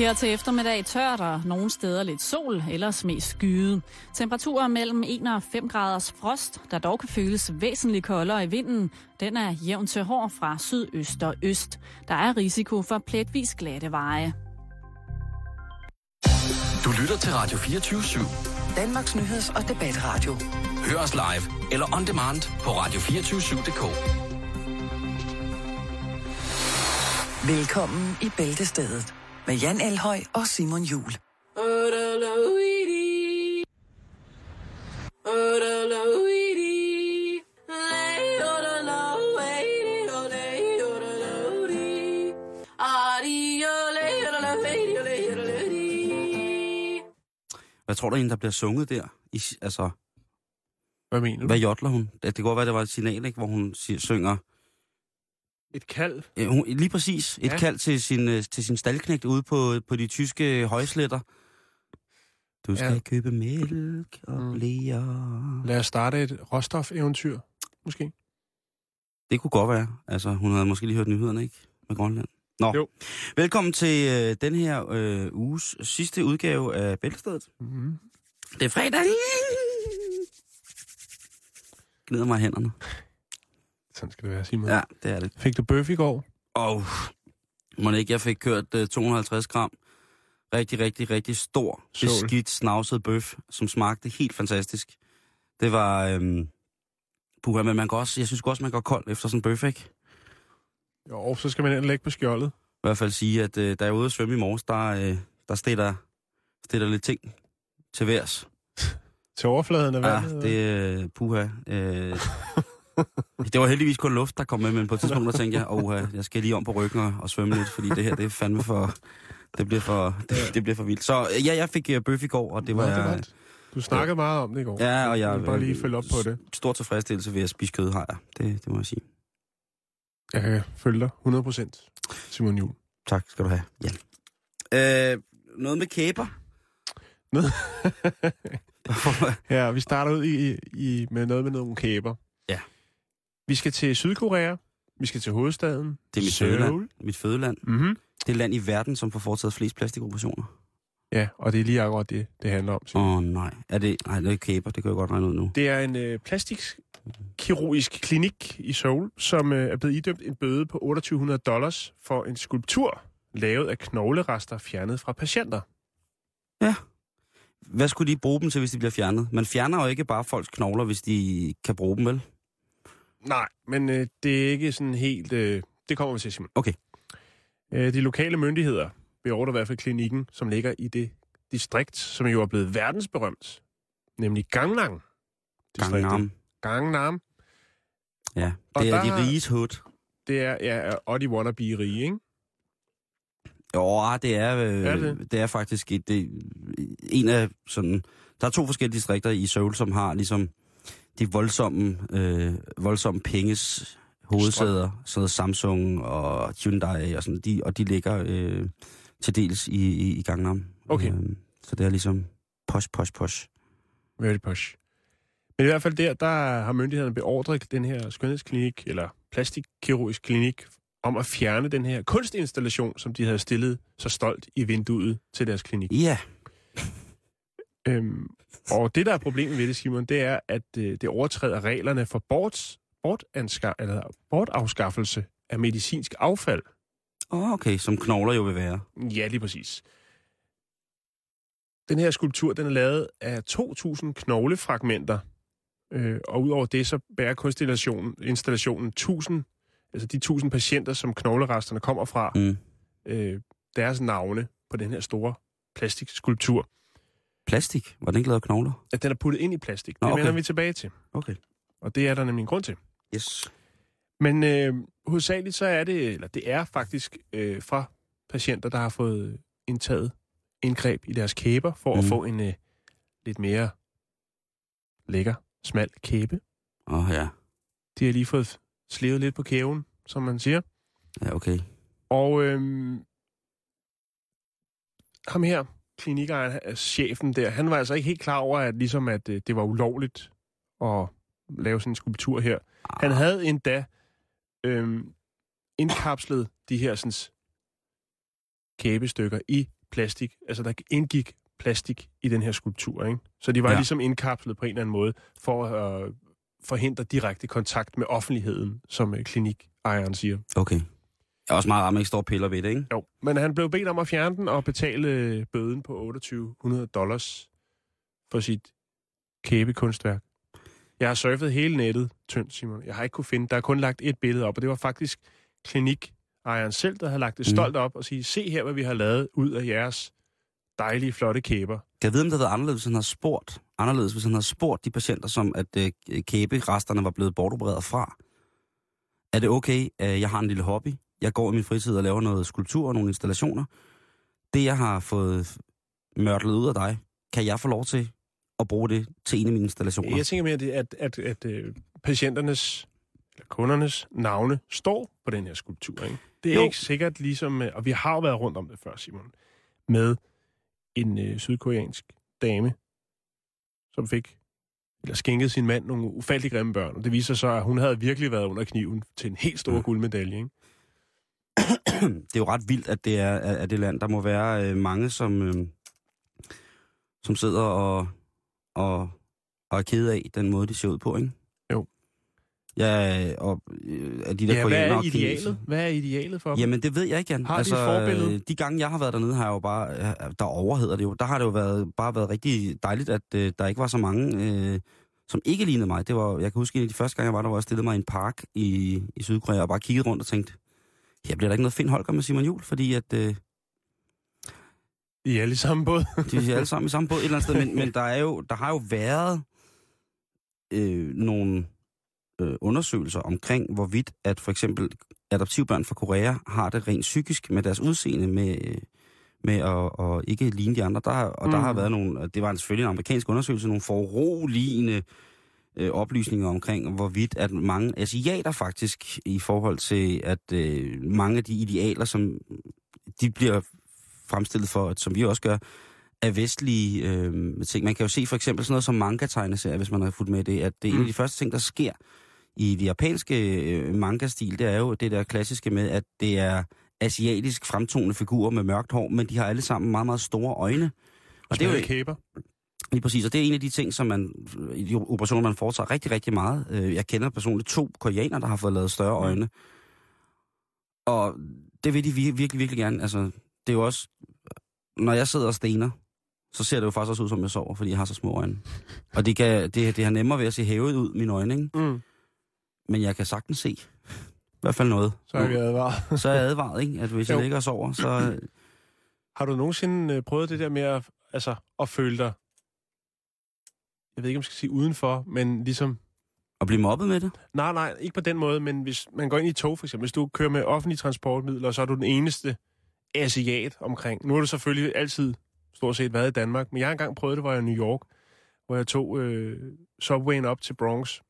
Her til eftermiddag tørt og nogle steder lidt sol, ellers mest skyde. Temperaturer mellem 1 og 5 graders frost, der dog kan føles væsentligt koldere i vinden. Den er jævn til hård fra sydøst og øst. Der er risiko for pletvis glatte veje. Du lytter til Radio 24 /7. Danmarks nyheds- og debatradio. Hør os live eller on demand på radio247.dk. Velkommen i Bæltestedet med Jan Elhøj og Simon Jul. Hvad tror du egentlig, der bliver sunget der? I, altså, Hvad mener du? hvad jodler hun? Det, det godt være, det var et signal, ikke? hvor hun siger, synger... Et kald? Ja, hun, lige præcis. Et Ja. kald til sin, øh, til sin staldknægt ude på, på de tyske højsletter. Du skal Ja. købe mælk og Mm. blære. Lad os starte et råstof-eventyr, måske. Det kunne godt være. Altså, hun havde måske lige hørt nyhederne, ikke? Med Grønland. Nå. Jo. Velkommen til øh, den her øh, uges sidste udgave af Bæltestedet. Mm-hmm. Det er fredag. Gnider mig hænderne. Sådan skal det være, Simon. Ja, det er det. Fik du bøf i går? Og må ikke, jeg fik kørt uh, 250 gram rigtig, rigtig, rigtig stor, beskidt, snavset bøf, som smagte helt fantastisk. Det var... Øhm, puha, men man kan også, jeg synes også, man går kold efter sådan en bøf, ikke? Jo, så skal man ind lægge på skjoldet. I hvert fald sige, at øh, da jeg var ude at svømme i morges, der, øh, der stiller, stiller lidt ting til værs. Til overfladen af Ja, vandet? det er øh, puha. Øh, det var heldigvis kun luft, der kom med, men på et tidspunkt der tænkte jeg, åh, jeg skal lige om på ryggen og, og svømme lidt, fordi det her, det er fandme for... Det bliver for, det, det bliver for vildt. Så øh, ja, jeg fik uh, bøf i går, og det var Nå, jeg, godt. Du snakkede meget om det i går. Ja, og jeg vil bare lige øh, følge op på det. stor tilfredsstillelse ved at spise kød, har jeg. Det, det må jeg sige. Jeg kan følge dig 100%, Simon Juhl. Tak skal du have, Jan. Øh, noget med kæber. Noget? ja, vi starter ud i, i, med noget med nogle kæber. Ja. Vi skal til Sydkorea. Vi skal til hovedstaden. Det er mit Seoul. fødeland. Mit fødeland. Mm-hmm. Det er land i verden, som får foretaget flest plastikoperationer. Ja, og det er lige akkurat det, det handler om. Åh oh, nej. Er det, nej, det er kæber. Det kan jeg godt regne ud nu. Det er en øh, plastikkirurgisk klinik i Seoul, som øh, er blevet idømt en bøde på 2800 dollars for en skulptur lavet af knoglerester fjernet fra patienter. Hvad skulle de bruge dem til, hvis de bliver fjernet? Man fjerner jo ikke bare folks knogler, hvis de kan bruge dem, vel? Nej, men øh, det er ikke sådan helt... Øh, det kommer vi til, Simon. Okay. Øh, de lokale myndigheder beordrer i hvert fald klinikken, som ligger i det distrikt, som jo er blevet verdensberømt, nemlig Gangnam. distriktet. Gangnam. Gangnam. Ja, Og det er der- de riges hood. Det er, ja, og de wanna be rige, ikke? Jo, ah, det er, øh, Er det? det er faktisk et, det, en af sådan... Der er to forskellige distrikter i Seoul, som har ligesom de voldsomme, øh, voldsomme penges hovedsæder, sådan noget Samsung og Hyundai og sådan, de, og de ligger øh, til dels i, i, i Gangnam. Okay. Øh, så det er ligesom posh, posh, posh. Very posh. Men i hvert fald der, der har myndighederne beordret den her skønhedsklinik, eller plastikkirurgisk klinik, om at fjerne den her kunstinstallation, som de havde stillet så stolt i vinduet til deres klinik. Ja, Øhm, og det, der er problemet ved det, Simon, det er, at øh, det overtræder reglerne for bort, bortanska, eller bortafskaffelse af medicinsk affald. oh, okay, som knogler jo vil være. Ja, lige præcis. Den her skulptur, den er lavet af 2.000 knoglefragmenter. Øh, og udover det, så bærer kunstinstallationen installationen 1000, altså de 1000 patienter, som knogleresterne kommer fra, Mm. øh, deres navne på den her store plastikskulptur. Plastik? Var den ikke lavet af knogler? At den er puttet ind i plastik. Det Nå, okay. vender vi tilbage til. Okay. Og det er der nemlig en grund til. Yes. Men øh, hovedsageligt så er det, eller det er faktisk øh, fra patienter, der har fået indtaget indgreb i deres kæber, for mm. at Mhm. få en øh, lidt mere lækker, smal kæbe. Åh, oh, ja. De har lige fået slevet lidt på kæven, som man siger. Ja, okay. Og øh, ham her, klinikejeren, øh, chefen der, han var altså ikke helt klar over, at, ligesom, at øh, det var ulovligt at lave sådan en skulptur her. Han havde endda øhm, indkapslet de her sådan, kæbestykker i plastik. Altså, der indgik plastik i den her skulptur, ikke? Så de var ja. ligesom indkapslet på en eller anden måde for at øh, forhindre direkte kontakt med offentligheden, som øh, klinikejeren siger. Okay. Er også meget ramt, at man ikke står og piller ved det, ikke? Jo, men han blev bedt om at fjerne den og betale øh, bøden på 2800 dollars for sit kæbekunstværk. Jeg har surfet hele nettet tyndt, Simon. Jeg har ikke kunne finde, der er kun lagt et billede op, og det var faktisk klinikejeren selv, der havde lagt det Mm. stolt op og sige, se her, hvad vi har lavet ud af jeres dejlige, flotte kæber. Kan jeg vide, om det havde været anderledes, hvis han havde spurgt, anderledes, hvis han havde spurgt de patienter, som at øh, kæberesterne var blevet bortopereret fra? Er det okay, at jeg har en lille hobby? Jeg går i min fritid og laver noget skulptur og nogle installationer. Det, jeg har fået mørtlet ud af dig, kan jeg få lov til at bruge det til en af mine installationer? Jeg tænker mere, at, at, at, at patienternes eller kundernes navne står på den her skulptur. Ikke? Det er Jo. ikke sikkert ligesom, øh, og vi har jo været rundt om det før, Simon, med en øh, sydkoreansk dame, som fik eller skænkede sin mand nogle ufattelig grimme børn. Og det viser sig, at hun havde virkelig været under kniven til en helt stor Ja. guldmedalje. Ikke? Det er jo ret vildt, at det er at det land. Der må være øh, mange, som, øh, som sidder og, og, og er kede af den måde, de ser ud på, ikke? Jo. Ja, og øh, af de der Ja, hvad er idealet? Hvad er idealet for dem? Jamen, det ved jeg ikke, Jan. Har de et forbillede? De gange, jeg har været dernede, har jeg jo bare... Der overheder det jo. Der har det jo været, bare været rigtig dejligt, at øh, der ikke var så mange, øh, som ikke lignede mig. Det var, jeg kan huske, en af de første gange, jeg var der, hvor jeg stillede mig i en park i, i Sydkorea og bare kiggede rundt og tænkte, her bliver der ikke noget Finn Holger med Simon Jul, fordi at... Øh, I er alle sammen båd. de er alle sammen i samme båd et eller andet sted, men, men der, er jo, der har jo været øh, nogle øh, undersøgelser omkring, hvorvidt at for eksempel adoptivbørn fra Korea har det rent psykisk med deres udseende, med, med at, at ikke ligne de andre. Der, har- og mm. der Mm. har været nogle, og det var selvfølgelig en amerikansk undersøgelse, nogle foruroligende øh, oplysninger omkring, hvorvidt at mange asiater faktisk, i forhold til at øh, mange af de idealer, som de bliver fremstillet for, at, som vi også gør, af vestlige øh, ting. Man kan jo se for eksempel sådan noget som manga-tegneserier, hvis man har fulgt med det, at det er mm. en af de første ting, der sker i det japanske øh, manga-stil, det er jo det der klassiske med, at det er asiatisk fremtonende figurer med mørkt hår, men de har alle sammen meget, meget store øjne. Og det er jo kæber. Lige præcis, og det er en af de ting, som man, i de operationer, man foretager rigtig, rigtig meget. Øh, Jeg kender personligt to koreanere, der har fået lavet større øjne. Og det vil de vir- virkelig, virkelig gerne. Altså, det er jo også, når jeg sidder og stener, så ser det jo faktisk også ud, som jeg sover, fordi jeg har så små øjne. Og det, kan, det, det har nemmere ved at se hævet ud, mine øjne, ikke? Mm. Men jeg kan sagtens se. I hvert fald noget. Så er vi advaret. så er jeg advaret, ikke? At hvis jeg Jo. ligger og sover, så... Har du nogensinde øh, prøvet det der med at, altså, at føle dig, jeg ved ikke, om jeg skal sige udenfor, men ligesom, At blive mobbet med det? nej, nej, ikke på den måde, men hvis man går ind i tog for eksempel, hvis du kører med offentlige transportmidler, så er du den eneste asiat omkring. Nu har du selvfølgelig altid stort set været i Danmark, men jeg har engang prøvet det, hvor jeg var i New York, hvor jeg tog øh, subwayen op til Bronx,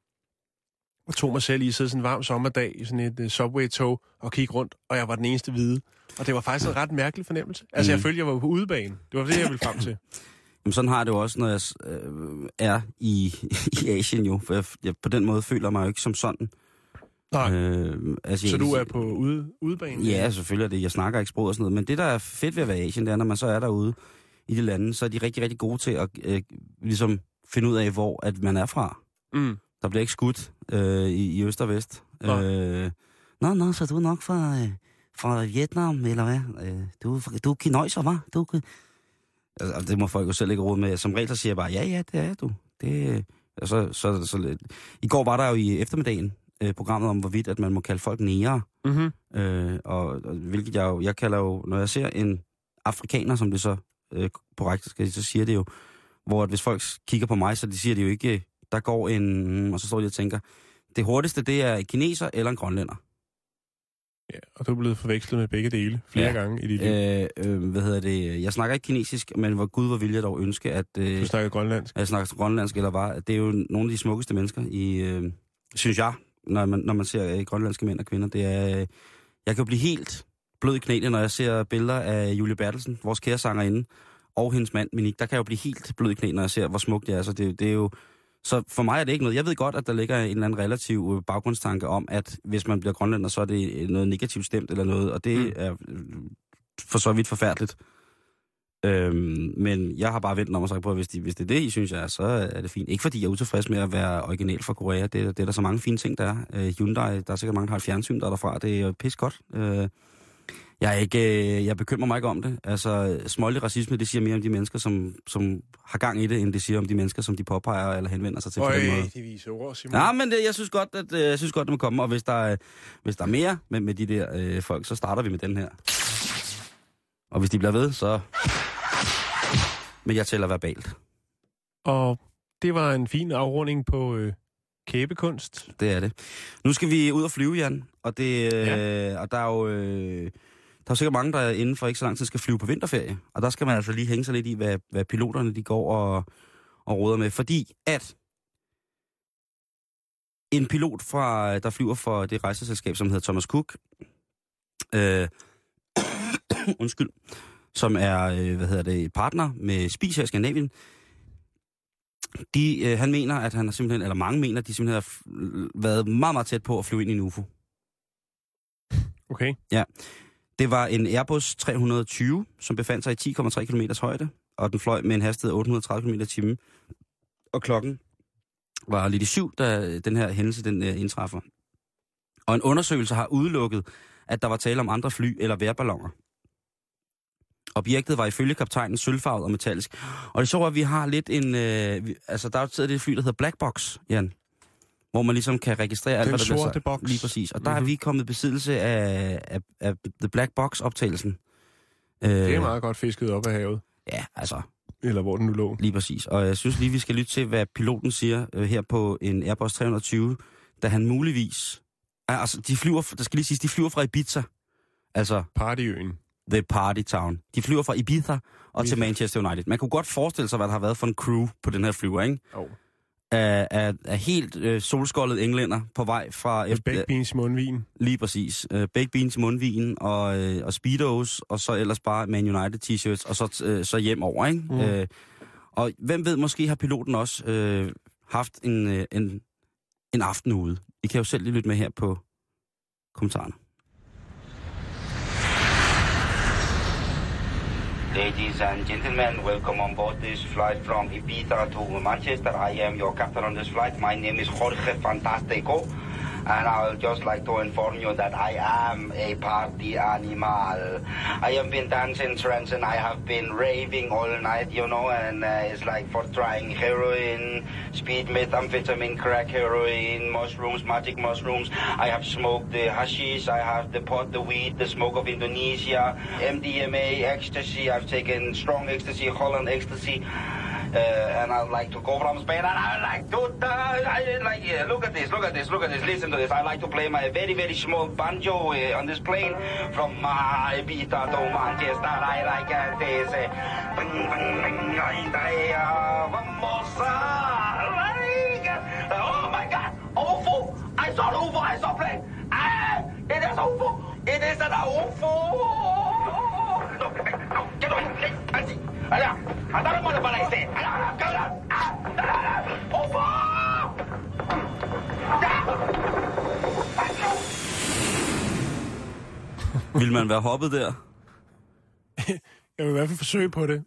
og tog mig selv i at sidde sådan en varm sommerdag i sådan et uh, subway-tog og kigge rundt, og jeg var den eneste hvide. Og det var faktisk en ret mærkelig fornemmelse. Altså, Mm. jeg følte, jeg var på udebane. Det var det, jeg ville frem til. Jamen, sådan har jeg det jo også, når jeg øh, er i, i Asien jo. For jeg, jeg, på den måde føler mig jo ikke som sådan. Nej. Øh, altså, Så jeg- du er på ude, udebane? Ja, selvfølgelig er det. Jeg snakker ikke sprog og sådan noget. Men det, der er fedt ved at være i Asien, det er, når man så er derude i de lande, så er de rigtig, rigtig gode til at øh, ligesom finde ud af, hvor at man er fra. Mm. Der bliver ikke skudt øh, i, i øst og vest. Nej. Øh, nå, nå, så du er nok fra, øh, fra Vietnam, eller hvad? Øh, du, er du er kinøjser, hva'? Du, er- altså, det må folk jo selv ikke råde med. Som regel så siger jeg bare, ja, ja, det er du. Det, og så, så, så. I går var der jo i eftermiddagen øh, programmet om, hvorvidt at man må kalde folk nære. Mm-hmm. Øh, og, og hvilket jeg jo, jeg kalder jo, når jeg ser en afrikaner, som det så øh, korrekt skal så siger det jo, hvor at hvis folk kigger på mig, så de siger det jo ikke, der går en, og så står de og tænker, det hurtigste, det er en kineser eller en grønlænder. Ja, og du er blevet forvekslet med begge dele flere Ja. gange i dit liv. Øh, øh, hvad hedder det, jeg snakker ikke kinesisk, men hvor Gud, hvor ville jeg dog ønske, at, øh, Du snakker grønlandsk. at jeg snakker grønlandsk, eller var, det er jo nogle af de smukkeste mennesker i, øh, synes jeg, når man, når man ser øh, grønlandske mænd og kvinder, det er, øh, jeg kan jo blive helt blød i knæene, når jeg ser billeder af Julie Bertelsen, vores kære sangerinde, og hendes mand, Minik, der kan jeg jo blive helt blød i knæene, når jeg ser, hvor smukt det er. Så det, det er jo, så for mig er det ikke noget. Jeg ved godt, at der ligger en eller anden relativ øh, baggrundstanke om, at hvis man bliver grønlænder, så er det noget negativt stemt eller noget, og det Mm. er øh, for så vidt forfærdeligt. Øhm, men jeg har bare ventet om og sagt på, at hvis, de, hvis det er det, I synes, jeg er, så er det fint. Ikke fordi jeg er utilfreds med at være original fra Korea. Det, det er der så mange fine ting, der er. Øh, Hyundai, der er sikkert mange, der har et fjernsyn der er derfra. Det er pis godt. Øh, jeg, er ikke, øh, jeg bekymrer mig ikke om det. Altså, smålig racisme, det siger mere om de mennesker, som, som har gang i det, end det siger om de mennesker, som de påpeger eller henvender sig til på Øj, den måde. de viser ord, Simon. Ja, men det, jeg synes godt, at øh, jeg synes godt, det må komme. Og hvis der, er- hvis der er mere med, med de der øh, folk, så starter vi med den her. Og hvis de bliver ved, så... Men jeg tæller verbalt. Og det var en fin afrunding på øh, kæbekunst. Det er det. Nu skal vi ud og flyve, Jan. Og, det, øh, Ja. og der er jo... Øh, der er sikkert mange, der inden for ikke så lang tid skal flyve på vinterferie. Og der skal man altså lige hænge sig lidt i, hvad, hvad piloterne de går og, og råder med. Fordi at en pilot, fra, der flyver for det rejseselskab, som hedder Thomas Cook, øh, undskyld, som er, øh, hvad hedder det, partner med Spis her i Skandinavien, de, øh, han mener, at han har simpelthen, eller mange mener, at de simpelthen har været meget, meget tæt på at flyve ind i en UFO. Okay. Det var en Airbus 320, som befandt sig i 10,3 km højde, og den fløj med en hastighed af 830 km i timen. Og klokken var lidt i syv, da den her hændelse den øh, indtræffer. Og en undersøgelse har udelukket, at der var tale om andre fly eller vejrballoner. Objektet var ifølge kaptajnen sølvfarvet og metallisk. Og det så, at vi har lidt en... Øh, altså, der er jo det fly, der hedder Black Box, Jan. Hvor man ligesom kan registrere alt, hvad der sorte boks. Lige præcis. Og der mm-hmm. er Mhm. vi kommet i besiddelse af, af, af The Black Box-optagelsen. Øh, Det er meget godt fisket op af havet. Ja, altså, Eller hvor den nu lå. lige præcis. Og jeg synes lige, vi skal lytte til, hvad piloten siger øh, her på en Airbus 320, da han muligvis... Ah, Altså, de flyver, der skal lige siges, de flyver fra Ibiza. Altså, Partyøen. The Party Town. De flyver fra Ibiza og til Ibiza. Manchester United. Man kunne godt forestille sig, hvad der har været for en crew på den her flyver, ikke? Oh. Af, af, af helt øh, solskoldet englænder på vej fra... Med baked beans mundvin. Lige præcis. Øh, baked beans mundvin og, øh, og speedos, og så ellers bare Man United t-shirts, og så, øh, så hjem over, ikke? Mm. Øh, og hvem ved, måske har piloten også øh, haft en, øh, en, en aften ude. I kan jo selv lige lytte med her på kommentarerne. Ladies and gentlemen, welcome on board this flight from Ibiza to Manchester. I am your captain on this flight. My name is Jorge Fantastico. And I would just like to inform you that I am a party animal. I have been dancing trance and I have been raving all night, you know, and uh, it's like for trying heroin, speed, methamphetamine, crack, heroin, mushrooms, magic mushrooms. I have smoked the hashish, I have the pot, the weed, the smoke of Indonesia, MDMA, ecstasy. I've taken strong ecstasy, Holland ecstasy. Uh, and I'd like to go from Spain, and I like to, I like, yeah, look at this, look at this, look at this, listen to this. I like to play my very, very small banjo uh, on this plane from uh, Ibiza to Manchester. I like uh, this. Uh, uh, oh my God, UFO! I saw UFO, I saw plane. Ah, it is UFO! It is an UFO! Vil man være hoppet der? Jeg vil i hvert fald forsøge på det.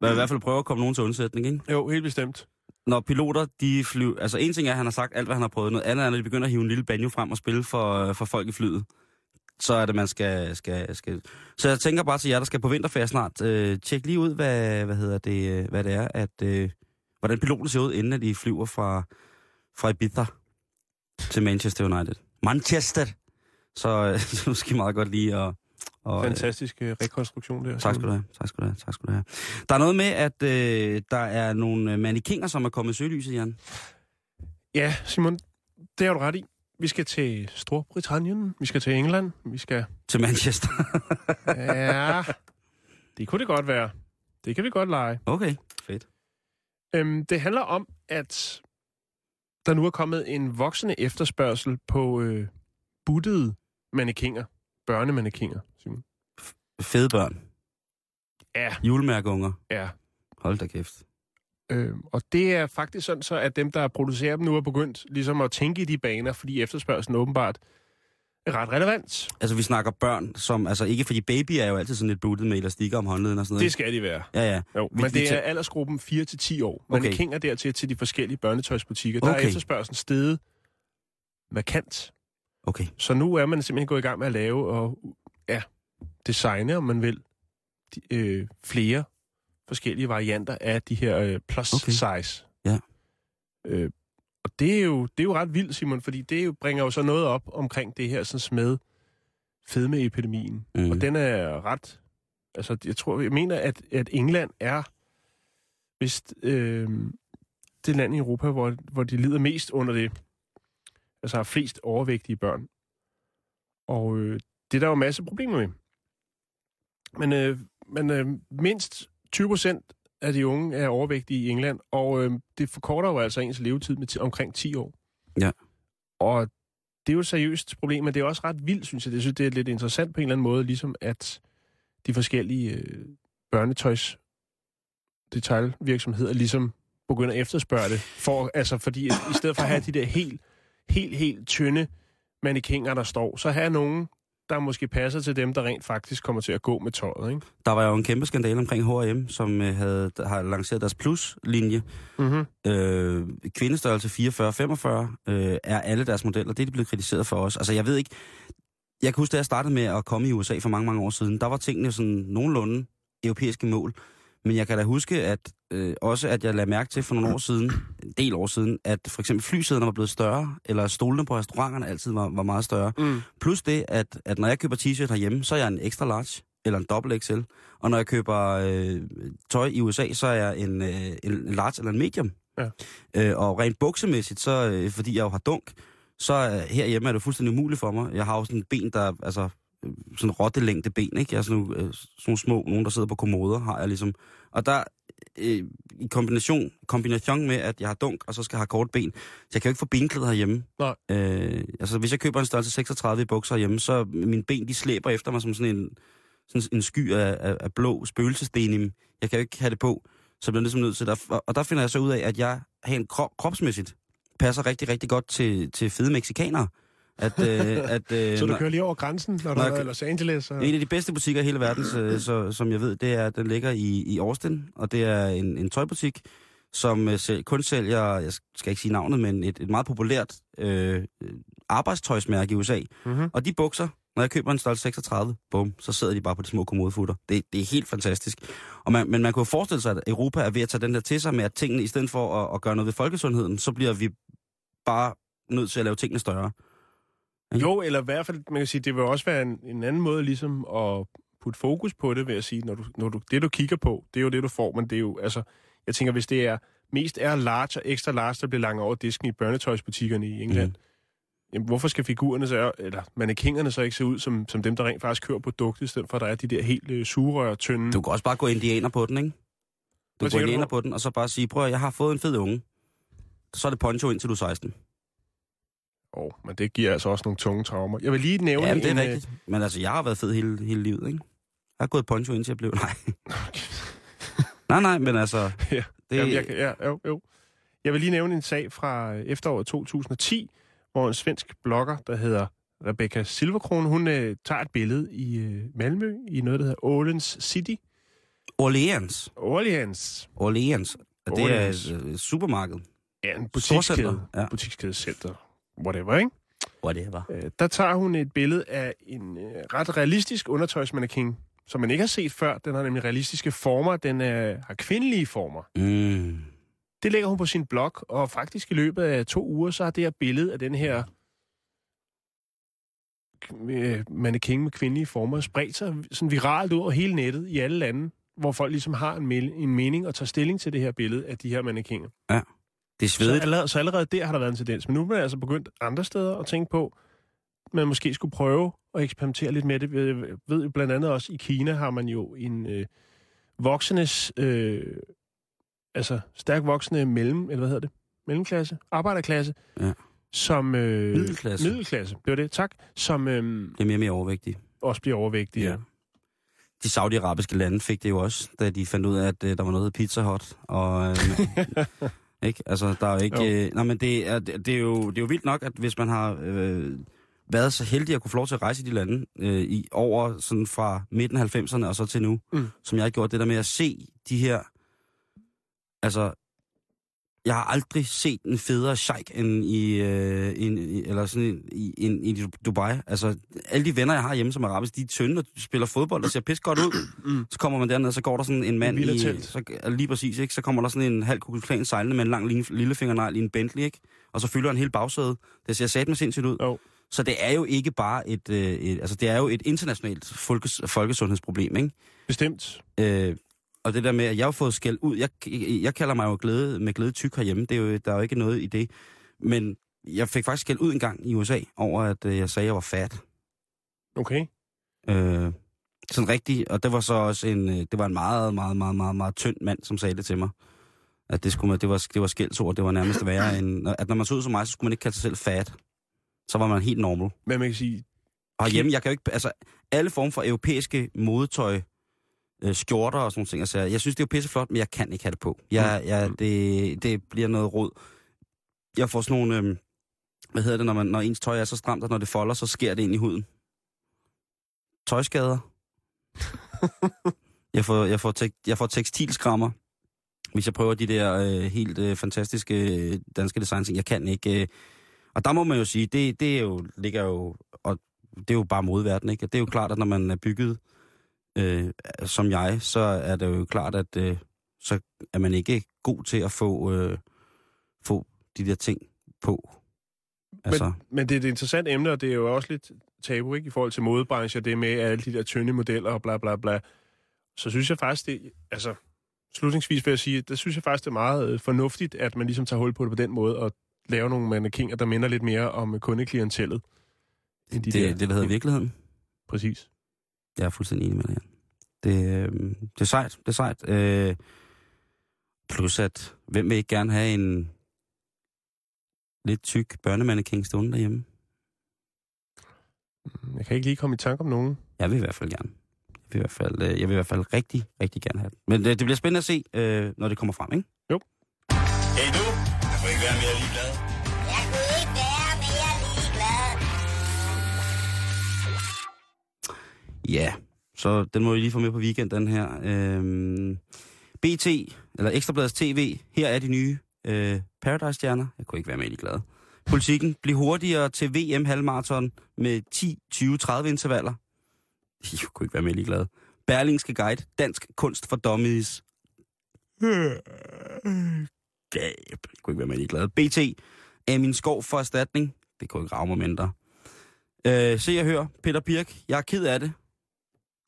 Man vil i hvert fald prøve at komme nogen til undsætning, ikke? Jo, helt bestemt. Når piloter, de flyver... Altså, en ting er, at han har sagt alt, hvad han har prøvet. Noget andet er, når de begynder at hive en lille banjo frem og spille for, for folk i flyet. Så er det, man skal, skal, skal... Så jeg tænker bare til jer, der skal på vinterferie snart. Øh, tjek lige ud, hvad, hvad, hedder det, øh, hvad det er, at... Øh, hvordan piloten ser ud, inden at de flyver fra, fra Ibiza til Manchester United. Manchester! Så øh, så skal I meget godt lige at... Og, øh, Fantastisk øh, rekonstruktion der. Tak skal du have, tak skal du have, tak skal du have. Der er noget med, at øh, der er nogle øh, mannequiner, som er kommet i søgelyset, Jan. Ja, Simon, det har du ret i. Vi skal til Storbritannien, vi skal til England, vi skal... Til Manchester. Ja, det kunne det godt være. Det kan vi godt lege. okay, fedt. Øhm, det handler om, at der nu er kommet en voksende efterspørgsel på øh, buttede mannekinger. Børnemannekinger, Simon. Fede børn. Ja. Julemærkeunger. Ja. Hold da kæft. Øhm, og det er faktisk sådan så, at dem, der producerer dem nu, er begyndt ligesom at tænke i de baner, fordi efterspørgselen åbenbart ret relevant. Altså, vi snakker børn, som... Altså, ikke fordi baby er jo altid sådan lidt buttet med elastikker om håndleden og sådan noget. Det skal de være. Ja, ja. Jo, men det er aldersgruppen 4-10 år. Okay. Man kænger dertil til de forskellige børnetøjsbutikker. Der er Okay. efterspørgselen steget markant. Okay. Så nu er man simpelthen gået i gang med at lave og ja, designe, om man vil, de, øh, flere forskellige varianter af de her øh, plus Okay. size. Ja. Øh, og det er, jo, det er jo ret vildt, Simon, fordi det jo, bringer jo så noget op omkring det her sådan med fedmeepidemien. Mm. Og den er ret... Altså, jeg tror, jeg mener, at, at England er vist øh, det land i Europa, hvor, hvor de lider mest under det. Altså har flest overvægtige børn. Og øh, det er der jo masse problemer med. Men, øh, men øh, mindst 20 procent af de unge er overvægtige i England, og øh, det forkorter jo altså ens levetid med ti- omkring 10 år. Ja. Og det er jo et seriøst problem, men det er også ret vildt, synes jeg. Det synes det er lidt interessant på en eller anden måde, ligesom at de forskellige øh, børnetøjs detailvirksomheder ligesom begynder at efterspørge det. For, altså, fordi at i stedet for at have de der helt, helt, helt tynde mannequiner, der står, så have nogen, der måske passer til dem, der rent faktisk kommer til at gå med tøjet. Ikke? Der var jo en kæmpe skandale omkring H&M, som øh, havde, har lanceret deres plus-linje. Mm-hmm. Øh, kvindestørrelse 44-45 øh, er alle deres modeller. Det er de blevet kritiseret for os. Altså, jeg ved ikke... Jeg kan huske, da jeg startede med at komme i USA for mange, mange år siden, der var tingene sådan nogenlunde europæiske mål. Men jeg kan da huske, at øh, også at jeg lagde mærke til for nogle år siden, en del år siden, at for eksempel flysæderne var blevet større, eller stolene på restauranterne altid var, var meget større. Mm. Plus det, at, at når jeg køber t-shirt herhjemme, så er jeg en extra large, eller en dobbelt XL. Og når jeg køber øh, tøj i USA, så er jeg en, øh, en large eller en medium. Ja. Øh, og rent buksemæssigt, så, øh, fordi jeg jo har dunk, så øh, herhjemme er det fuldstændig umuligt for mig. Jeg har jo sådan et ben, der altså øh, sådan rottelængde ben, ikke? Jeg er sådan nogle, øh, sådan nogle små, nogen der sidder på kommoder, har jeg ligesom. Og der, øh, i kombination, kombination med, at jeg har dunk, og så skal jeg have kort ben, så jeg kan jo ikke få benklæder herhjemme. Nej. Øh, altså, hvis jeg køber en størrelse 36 i bukser herhjemme, så mine ben, de slæber efter mig som sådan en, sådan en sky af, af, af blå spøgelsesdenim. Jeg kan jo ikke have det på, så bliver ligesom nødt til det. Og, der finder jeg så ud af, at jeg helt krop, kropsmæssigt passer rigtig, rigtig godt til, til fede mexikanere. At, øh, at, øh, Så du kører lige over grænsen, når du Når jeg er i Los Angeles? Og... en af de bedste butikker i hele verden, så, så, som jeg ved, det er, at den ligger i, i Austin, og det er en, en tøjbutik, som øh, selv, kun sælger, jeg skal ikke sige navnet, men et, et meget populært øh, arbejdstøjsmærke i USA. Mm-hmm. Og de bukser, når jeg køber en størrelse 36, bum, så sidder de bare på de små kommodefutter. Det, det er helt fantastisk. Og man, men man kunne forestille sig, at Europa er ved at tage den der til sig med, at tingene, i stedet for at, at gøre noget ved folkesundheden, så bliver vi bare nødt til at lave tingene større. Jo, eller i hvert fald, man kan sige, det vil også være en, en anden måde ligesom at putte fokus på det, ved at sige, når du, når du, det du kigger på, det er jo det, du får, men det er jo, altså, jeg tænker, hvis det er mest er large og ekstra large, der bliver langt over disken i børnetøjsbutikkerne i England, mm. jamen, hvorfor skal figurerne så, eller mannequinerne så ikke se ud som, som dem, der rent faktisk kører produktet, i stedet for at der er de der helt øh, sugerør, tynde... Du kan også bare gå indianer på den, ikke? Du Hvad kan gå tænker du indianer på? den, og så bare sige, prøv jeg har fået en fed unge. Så er det poncho indtil du er 16. Oh, men det giver altså også nogle tunge traumer. Jeg vil lige nævne Ja, det en, er øh, rigtigt. Men altså, jeg har været fed hele, hele livet, ikke? Jeg har gået poncho indtil jeg blev... Nej. nej, nej, men altså... Ja, det. Jamen, jeg, ja, jo, jo. Jeg vil lige nævne en sag fra efteråret 2010, hvor en svensk blogger, der hedder Rebecca Silverkron, hun øh, tager et billede i øh, Malmø, i noget, der hedder Ålens City. Orleans. Orleans. Orleans. Og Det er Orleans. et øh, supermarked. Ja, en butikskæde. Ja. Butikskædecenter. Whatever, ikke? Whatever. Øh, der tager hun et billede af en øh, ret realistisk undertøjsmannequin, som man ikke har set før. Den har nemlig realistiske former. Den er, har kvindelige former. Mm. Det lægger hun på sin blog, og faktisk i løbet af to uger, så har det her billede af den her øh, mannequin med kvindelige former spredt sig sådan viralt ud over hele nettet i alle lande, hvor folk ligesom har en, en mening og tager stilling til det her billede af de her mannequiner. Det er Så allerede, så allerede der har der været en tendens. Men nu er man altså begyndt andre steder at tænke på, at man måske skulle prøve at eksperimentere lidt med det. Jeg ved jo blandt andet også, i Kina har man jo en øh, voksendes, øh, altså stærk voksende mellem, eller hvad hedder det? Mellemklasse? Arbejderklasse? Ja. Som... Øh, Middelklasse. Middelklasse, det var det, tak. Som øh, Det er mere og mere overvægtige. også bliver overvægtige. Ja. Ja. De saudiarabiske lande fik det jo også, da de fandt ud af, at øh, der var noget Pizza Hut. Og, øh, ikke? Altså, der er jo ikke... Jo. Øh, nej, men det er, det, er jo, det er jo vildt nok, at hvis man har øh, været så heldig at kunne få lov til at rejse i de lande øh, i over sådan fra midten af 90'erne og så til nu, mm. som jeg har gjort det der med at se de her, altså, jeg har aldrig set en federe sheik end i, øh, en, i eller sådan en, i, en, i Dubai. Altså, alle de venner, jeg har hjemme som arabisk, de er tynde og spiller fodbold og ser pis godt ud. Så kommer man derned, så går der sådan en mand i... villatelt. Så, lige præcis, ikke? Så kommer der sådan en halv kugelklan sejlende med en lang lille- lillefingernegl i en Bentley, ikke? Og så fylder han hele bagsædet. Det ser sat med sindssygt ud. Jo. Så det er jo ikke bare et, øh, et altså det er jo et internationalt folkes, folkesundhedsproblem, ikke? Bestemt. Øh, og det der med, at jeg har fået skæld ud, jeg, jeg kalder mig jo glæde, med glæde tyk herhjemme, det er jo, der er jo ikke noget i det. Men jeg fik faktisk skæld ud en gang i USA, over at øh, jeg sagde, at jeg var fat. Okay. Øh, sådan rigtig, og det var så også en, øh, det var en meget, meget, meget, meget, meget tynd mand, som sagde det til mig. At det, skulle man, det var, det var skældsord, det var nærmest værre end, at når man så ud som mig, så skulle man ikke kalde sig selv fat. Så var man helt normal. Men man kan sige, Og hjemme, jeg kan jo ikke, altså, alle former for europæiske modetøj, øh, skjorter og sådan nogle ting, altså, jeg synes, det er jo pisseflot, men jeg kan ikke have det på. Jeg, jeg, det, det bliver noget råd. Jeg får sådan nogle, øh, hvad hedder det, når, man, når ens tøj er så stramt, at når det folder, så sker det ind i huden. Tøjskader. jeg, får, jeg, får tek, jeg får tekstilskrammer, hvis jeg prøver de der øh, helt øh, fantastiske øh, danske design Jeg kan ikke... Øh, og der må man jo sige, det, det er jo, ligger jo, og det er jo bare modverden, ikke? Og det er jo klart, at når man er bygget øh, som jeg, så er det jo klart, at øh, så er man ikke god til at få, øh, få de der ting på. Altså, men, men det er et interessant emne, og det er jo også lidt tabu, ikke? I forhold til modebrancher, det med alle de der tynde modeller og bla bla bla. Så synes jeg faktisk, det... Altså, slutningsvis vil jeg sige, der synes jeg faktisk, det er meget øh, fornuftigt, at man ligesom tager hul på det på den måde, og laver nogle mannequiner, der minder lidt mere om kundeklientellet. end det, de det, det, der hedder virkeligheden. Præcis. Jeg er fuldstændig enig med dig, Jan. Det, øh, det er sejt, det er sejt. Øh, plus at, hvem vil ikke gerne have en lidt tyk børnemannequin stående derhjemme? Jeg kan ikke lige komme i tanke om nogen. Jeg vil i hvert fald gerne. Jeg vil i hvert fald, øh, jeg vil i hvert fald rigtig, rigtig gerne have det. Men øh, det bliver spændende at se, når det kommer frem, ikke? Hey du, jeg kunne ikke være mere ligeglad. Ja, så den må vi lige få med på weekend, den her. Øhm, BT, eller Ekstrabladets TV, her er de nye øh, Paradise-stjerner. Jeg kunne ikke være mere glad. Politikken, bliv hurtigere til VM halvmarathon med 10, 20, 30 intervaller. Jeg kunne ikke være mere glad. Berlingske Guide, dansk kunst for dummies. Gab. Jeg kunne ikke være mere glad. BT, er min skov for erstatning. Det kunne ikke rave mig mindre. Øh, se og hør, Peter Birk, jeg er ked af det.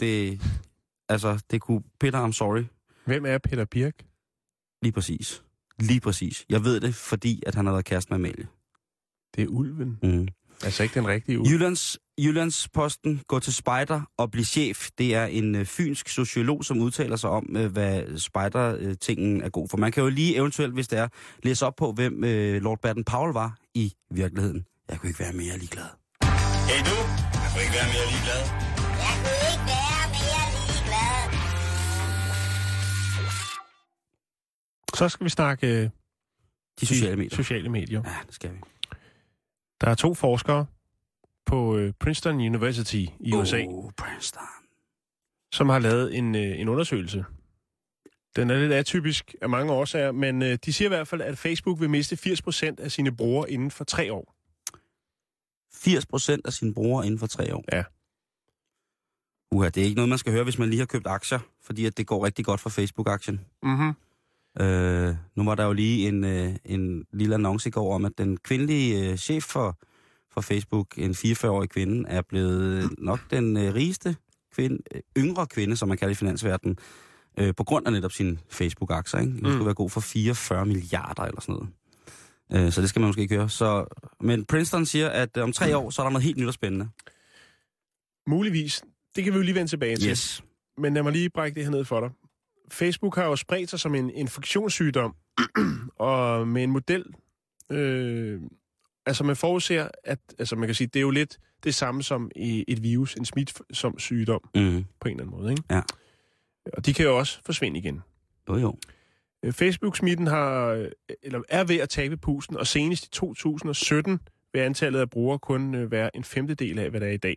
Det, altså, det kunne, Peter, I'm sorry. Hvem er Peter Birk? Lige præcis. Lige præcis. Jeg ved det, fordi at han har været kæreste med Amalie. Det er ulven. Mm. Altså ikke den rigtige ulv. Jyllands, Jyllands Posten, gå til spejder og bliv chef. Det er en øh, fynsk sociolog, som udtaler sig om, øh, hvad spejder-tingen er god for. Man kan jo lige eventuelt, hvis det er, læse op på, hvem øh, Lord Baden Powell var i virkeligheden. Jeg kunne ikke være mere ligeglad. Hey du, jeg kunne ikke være mere ligeglad. Jeg kunne ikke være Så skal vi snakke øh, De sociale medier. sociale medier. Ja, det skal vi. Der er to forskere på øh, Princeton University i USA, Oh, Princeton. som har lavet en, øh, en undersøgelse. Den er lidt atypisk af mange årsager, men de siger i hvert fald, at Facebook vil miste 80% af sine brugere inden for tre år. 80 procent af sine brugere inden for tre år. Ja. Uha, det er ikke noget, man skal høre, hvis man lige har købt aktier, fordi at det går rigtig godt for Facebook-aktien. Mm-hmm. Øh, nu var der jo lige en, øh, en lille annonce i går om, at den kvindelige øh, chef for, for Facebook, en 44-årig kvinde, er blevet nok den øh, rigeste kvinde, øh, yngre kvinde, som man kalder i finansverdenen, øh, på grund af netop sine Facebook-aktier. Ikke? Den Mm. skulle være god for 44 milliarder eller sådan noget. Øh, så det skal man måske ikke høre. Så, men Princeton siger, at øh, om tre år, så er der noget helt nyt og spændende. Muligvis. Det kan vi jo lige vende tilbage til. Yes. Men lad mig lige brække det her ned for dig. Facebook har jo spredt sig som en infektionssygdom, og med en model, øh, altså man forudser, at, altså man kan sige, det er jo lidt det samme som i et virus, en smitsom sygdom Mm. på en eller anden måde, ikke? Ja. Og de kan jo også forsvinde igen. Jo, jo. Øh, Facebook-smitten har, øh, eller er ved at tabe pusten, og senest i 2017 vil antallet af brugere kun øh, være en femtedel af, hvad der er i dag.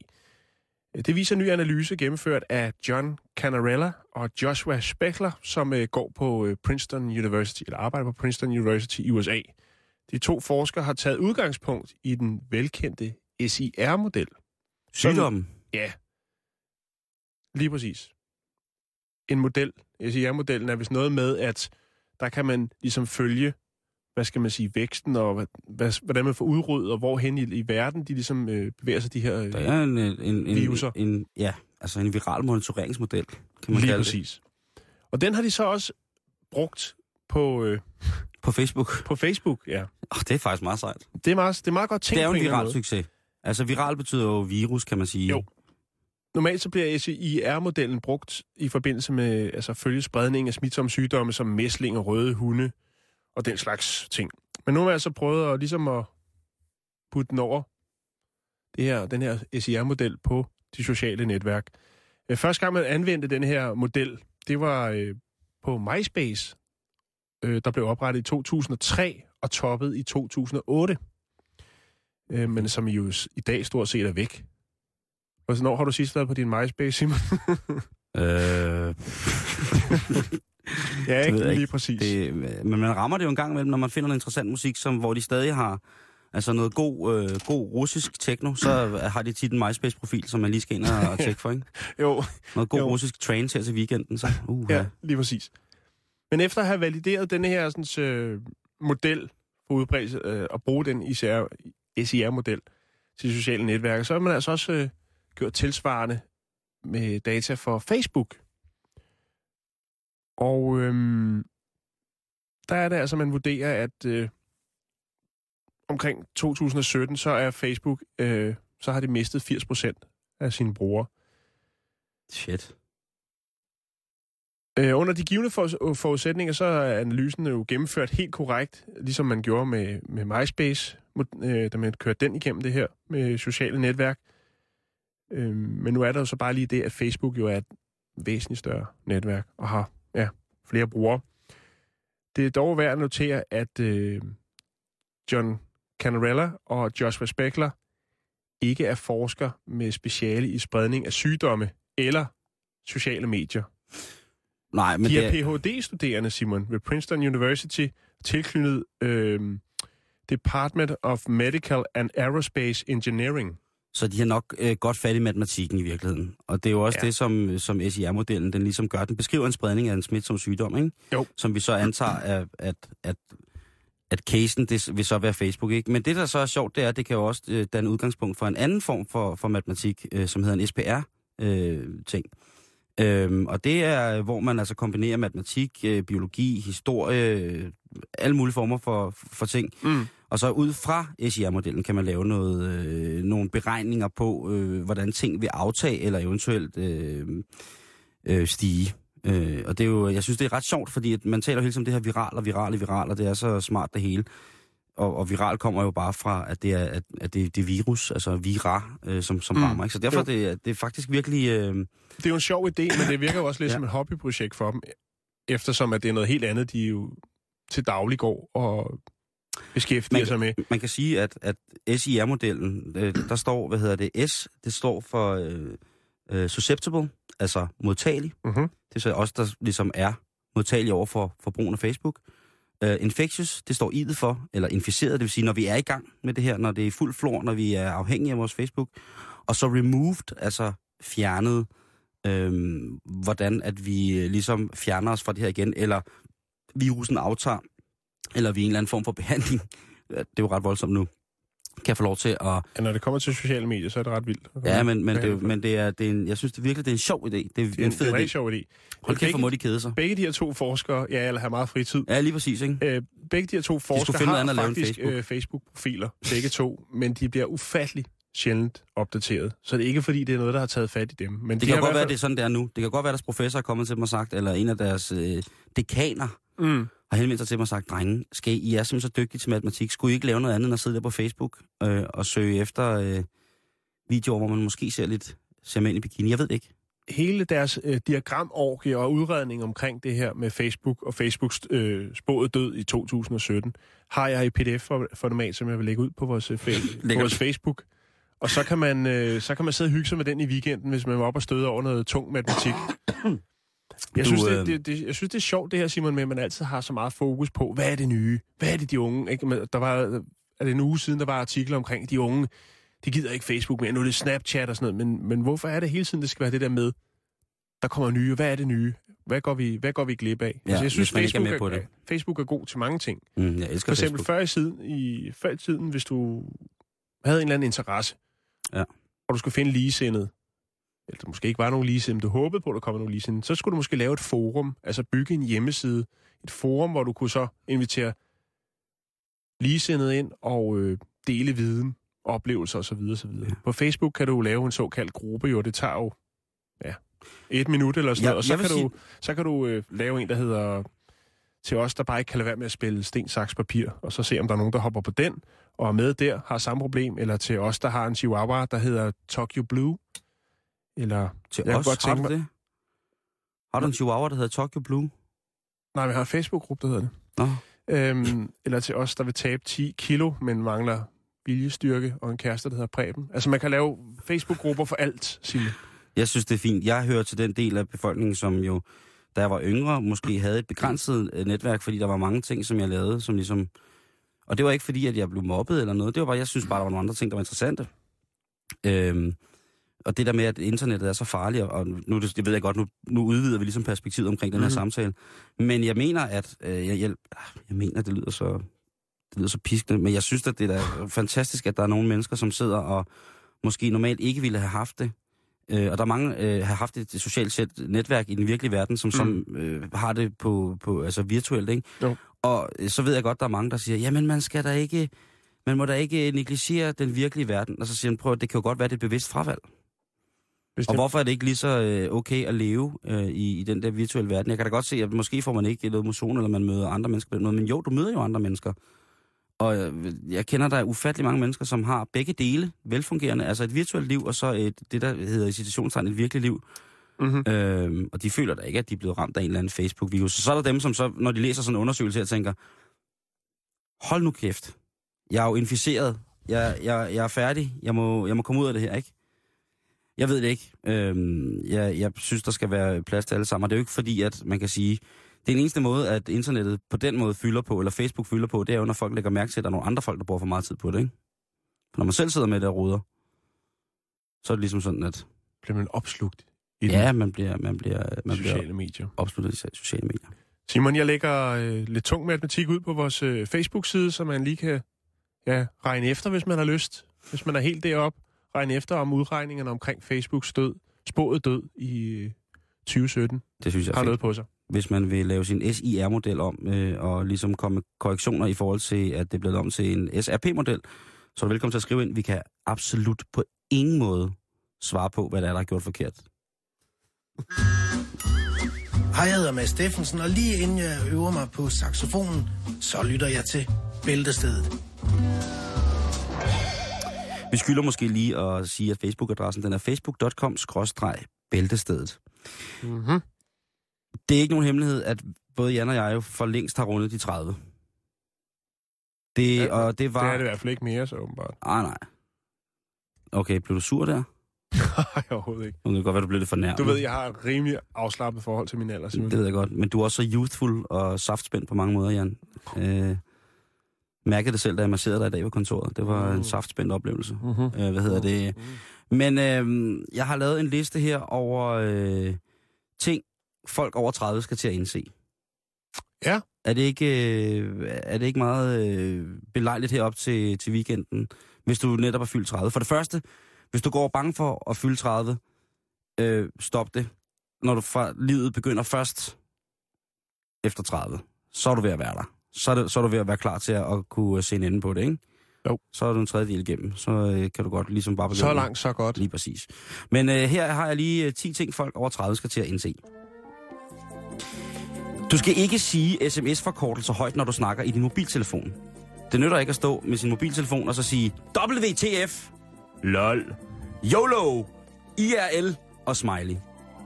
Det viser en ny analyse gennemført af John Canarella og Joshua Speckler, som øh, går på øh, Princeton University, eller arbejder på Princeton University i USA. De to forskere har taget udgangspunkt i den velkendte SIR-model. Sygdommen. Ja, lige præcis. En model, SIR-modellen er vist noget med, at der kan man ligesom følge, hvad skal man sige, væksten, og hvad, hvad, hvordan man får udryddet, og hvorhen i, i verden de ligesom øh, bevæger sig, de her øh, Der er en, en, en, Viruser. en, en, ja, altså en viral monitoreringsmodel, kan man Lige kalde præcis. Og den har de så også brugt på, øh, det. På Facebook. på Facebook, ja. Oh, det er faktisk meget sejt. Det er meget, det er meget godt tænkt Det er jo en viral succes. Altså viral betyder jo virus, kan man sige. Jo. Normalt så bliver SIR-modellen brugt i forbindelse med altså følge spredning af smitsomme sygdomme som mæsling og røde hunde og den slags ting. Men nu har jeg altså prøvet at, ligesom at putte den over det her, den her SIR-model på de sociale netværk. Øh, Første gang man anvendte den her model, det var øh, på MySpace, øh, der blev oprettet i 2003 og toppet i 2008. Øh, men som jo i dag stort set er væk. Og Hvornår har du sidst været på din MySpace, Simon? Øh, ja, ved ikke jeg lige ikke. præcis. det, men man rammer det jo en gang imellem, når man finder noget interessant musik, som, hvor de stadig har altså noget god, øh, god russisk techno, så har de tit en MySpace-profil, som man lige skal ind og, tjekke for, ikke? Jo, Noget god Jo. russisk trance her til weekenden, så uh, ja, lige præcis. Men efter at have valideret denne her sådan, øh, model for udbredelse, øh, og bruge den ICR, SIR-model til sociale netværk, så har man altså også øh, gjort tilsvarende med data for Facebook. Og øhm, der er det altså, man vurderer, at øh, omkring 2017, så er Facebook, øh, så har de mistet 80% af sine brugere. Shit. Øh, under de givende for, forudsætninger, så er analysen jo gennemført helt korrekt, ligesom man gjorde med, med MySpace, øh, da man kørte den igennem det her med sociale netværk. Øh, men nu er der jo så bare lige det, at Facebook jo er et væsentligt større netværk og har ja, flere brugere. Det er dog værd at notere, at øh, John Canarella og Joshua Speckler ikke er forsker med speciale i spredning af sygdomme eller sociale medier. Nej, men De det er Ph.D.-studerende, Simon, ved Princeton University, tilknyttet øh, Department of Medical and Aerospace Engineering. Så de har nok øh, godt fat i matematikken i virkeligheden. Og det er jo også Ja. det, som, som SIR-modellen den ligesom gør. Den beskriver en spredning af en smitsom sygdom, ikke? Jo. Som vi så antager, at, at, at, at casen det vil så være Facebook, ikke? Men det, der så er sjovt, det er, at det kan jo også øh, danne udgangspunkt for en anden form for, for matematik, øh, som hedder en SPR-ting. Øhm, og det er, hvor man altså kombinerer matematik, øh, biologi, historie, øh, alle mulige former for, for ting. Mm. Og så ud fra SIR-modellen kan man lave noget, øh, nogle beregninger på, øh, hvordan ting vil aftage eller eventuelt øh, øh, stige. Øh, og det er jo, jeg synes, det er ret sjovt, fordi at man taler jo hele tiden om det her viral og viral og viral, og det er så smart det hele. Og, og viral kommer jo bare fra, at det er, at, at det, det er virus, altså vira, øh, som, som Mm. mm. rammer. Ikke? Så derfor Jo. er det, det er faktisk virkelig... Øh, Det er jo en sjov idé, men det virker jo også lidt Ja. som et hobbyprojekt for dem, eftersom at det er noget helt andet, de jo til daglig går og beskæftiger Man- sig med. man kan sige, at, at SIR-modellen, øh, der står, hvad hedder det, S, det står for øh, øh, susceptible, altså modtagelig. Mhm. Det er så også der ligesom er modtagelig over for, for brugen af Facebook. Uh, infectious, det står I'et for, eller inficeret, det vil sige, når vi er i gang med det her, når det er i fuld flor, når vi er afhængige af vores Facebook. Og så removed, altså fjernet, øhm, hvordan at vi øh, ligesom fjerner os fra det her igen, eller virusen aftager, eller vi en eller anden form for behandling, det er jo ret voldsomt nu, kan få lov til at Ja, når det kommer til sociale medier, så er det ret vildt. Ja, men, men, det, er men det er, det er en, jeg synes det virkelig, det er en sjov idé. Det er, det er en, en det fed er en idé. sjov idé. Hold kæft, hvor må de kede sig. Begge de her to forskere, ja, eller har meget fritid, Ja, lige præcis, ikke? Øh, begge de her to forskere finde har faktisk Facebook. øh, Facebook-profiler, begge to, men de bliver ufattelig sjældent opdateret. Så det er ikke fordi, det er noget, der har taget fat i dem. Men Det de kan godt være, fald- det er sådan, det er nu. Det kan godt være, at deres professor er kommet til dem og sagt, eller en af deres øh, dekaner Mm. Har henvendt sig til mig og sagt, drenge, skal I, I er simpelthen så dygtige til matematik, skulle I ikke lave noget andet end at sidde der på Facebook øh, og søge efter øh, videoer, hvor man måske ser lidt ser mænd i bikini? Jeg ved det ikke. hele deres øh, diagramorgie og udredning omkring det her med Facebook og Facebooks øh, spået død i 2017, har jeg i pdf-format, som jeg vil lægge ud på vores, øh, på vores Facebook. Og så kan, man, øh, så kan man sidde og hygge sig med den i weekenden, hvis man var op og støde over noget tung matematik. Jeg Du, synes, det, øh, det, det, jeg synes, det er sjovt, det her, Simon, med at man altid har så meget fokus på, hvad er det nye? Hvad er det, de unge? Ikke? Men Der var, er det en uge siden, der var artikler omkring, de unge, de gider ikke Facebook mere, nu er det Snapchat og sådan noget, men, men hvorfor er det hele tiden, det skal være det der med, der kommer nye, hvad er det nye? Hvad går vi, hvad går vi glip af? Altså, Ja, jeg synes, man ikke er Facebook, med på det. Facebook er god til mange ting. Mm, jeg elsker For eksempel Facebook. før i, tiden, i, før i tiden, hvis du havde en eller anden interesse, Ja. og du skulle finde ligesindet, eller der måske ikke var nogen ligesindet, men du håbede på, at der kom nogen ligesindet, så skulle du måske lave et forum, altså bygge en hjemmeside, et forum, hvor du kunne så invitere ligesindet ind og øh, dele viden, oplevelser osv. osv. Ja. På Facebook kan du lave en såkaldt gruppe, jo, det tager jo ja, et minut eller sådan Ja, noget, og så kan, vil du, så kan du øh, lave en, der hedder til os, der bare ikke kan lade være med at spille sten, saks, papir, og så se, om der er nogen, der hopper på den, og er med der, har samme problem, eller til os, der har en chihuahua, der hedder Tokyo Blue, eller... Til Jeg os, godt har du mig- det? Har du en chihuahua, der hedder Tokyo Blue? Nej, vi har en Facebook-gruppe, der hedder det. Nå. Øhm, eller til os, der vil tabe 10 kilo, men mangler viljestyrke, og en kæreste, der hedder Preben. Altså, man kan lave Facebook-grupper for alt, Signe. Jeg synes, det er fint. Jeg hører til den del af befolkningen, som jo, da jeg var yngre, måske havde et begrænset øh, netværk, fordi der var mange ting, som jeg lavede, som ligesom... Og det var ikke fordi, at jeg blev mobbet eller noget. Det var bare, jeg synes bare, der var nogle andre ting, der var interessante. Øhm, og det der med, at internettet er så farligt, og nu, det, ved jeg godt, nu, nu udvider vi ligesom perspektivet omkring den her Mhm. samtale. Men jeg mener, at... Øh, jeg, jeg, jeg mener, det lyder så... Det lyder så piskende, men jeg synes, at det er fantastisk, at der er nogle mennesker, som sidder og måske normalt ikke ville have haft det, Øh, og der er mange, øh, har haft et socialt set netværk i den virkelige verden, som, mm. som øh, har det på, på altså virtuelt, ikke? Jo. Og øh, så ved jeg godt, der er mange, der siger, jamen man skal da ikke, man må da ikke negligere den virkelige verden. Og så siger han, prøv det kan jo godt være, det er et bevidst fravalg. Hvis Og hvorfor er det ikke lige så øh, okay at leve øh, i, i den der virtuelle verden? Jeg kan da godt se, at måske får man ikke noget motion, eller man møder andre mennesker på den måde, men jo, du møder jo andre mennesker. Og øh, jeg kender der ufattelig mange mennesker, som har begge dele velfungerende, altså et virtuelt liv, og så et, det, der hedder i situationstegn et virkeligt liv. Mm-hmm. Øhm, og de føler da ikke, at de er blevet ramt af en eller anden Facebook-virus. Så, så er der dem, som så, når de læser sådan en undersøgelse her, tænker, hold nu kæft, jeg er jo inficeret, jeg, jeg, jeg er færdig, jeg må, jeg må komme ud af det her, ikke? Jeg ved det ikke. Øhm, jeg, jeg synes, der skal være plads til alle sammen. Og det er jo ikke fordi, at man kan sige, det er den eneste måde, at internettet på den måde fylder på, eller Facebook fylder på, det er jo, når folk lægger mærke til, at der er nogle andre folk, der bruger for meget tid på det, ikke? For når man selv sidder med det og ruder, så er det ligesom sådan, at Bliver man opslugt i ja, man bliver, man bliver, man bliver sociale medier. opsluttet i sociale medier. Simon, jeg lægger øh, lidt tung matematik ud på vores øh, Facebook-side, så man lige kan ja, regne efter, hvis man har lyst. Hvis man er helt deroppe, regne efter om udregningerne omkring Facebooks død, spået død i øh, 2017, Det synes jeg har fedt. noget på sig. Hvis man vil lave sin SIR-model om, øh, og ligesom komme med korrektioner i forhold til, at det er blevet om til en SRP-model, så er du velkommen til at skrive ind. Vi kan absolut på ingen måde svare på, hvad der er, der er gjort forkert. Hej, jeg hedder Mads Steffensen, og lige inden jeg øver mig på saxofonen, så lytter jeg til Bæltestedet. Vi skylder måske lige at sige, at Facebook-adressen den er facebook.com-bæltestedet. Mm-hmm. Det er ikke nogen hemmelighed, at både Jan og jeg jo for længst har rundet de 30. Det, Ja, og det Det var... er det i hvert fald ikke mere, så åbenbart. Ah, nej. Okay, blev du sur der? Nej, overhovedet ikke. Nu kan det godt være, du blev lidt fornærmet. Du ved, jeg har et rimelig afslappet forhold til min alder, Simon. Det ved jeg godt. Men du er også så youthful og saftspændt på mange måder, Jan. Øh, mærkede det selv, da jeg masserede dig i dag på kontoret. Det var Mm. en saftspændt oplevelse. Mm-hmm. Øh, hvad hedder det? Men øh, jeg har lavet en liste her over øh, ting, folk over 30 skal til at indse. Ja. Er det ikke, øh, er det ikke meget øh, belejligt herop til, til weekenden, hvis du netop er fyldt 30? For det første, hvis du går bange for at fylde 30, øh, stop det. Når du fra livet begynder først efter 30, så er du ved at være der. Så er, det, så er du ved at være klar til at, at kunne se en ende på det, ikke? Jo. Så er du en tredjedel igennem. Så øh, kan du godt ligesom bare begynde. Så langt, så godt. Lige præcis. Men øh, her har jeg lige øh, 10 ting, folk over 30 skal til at indse. Du skal ikke sige sms-forkortelser højt, når du snakker i din mobiltelefon. Det nytter ikke at stå med sin mobiltelefon og så sige WTF, LOL, YOLO, IRL og smiley.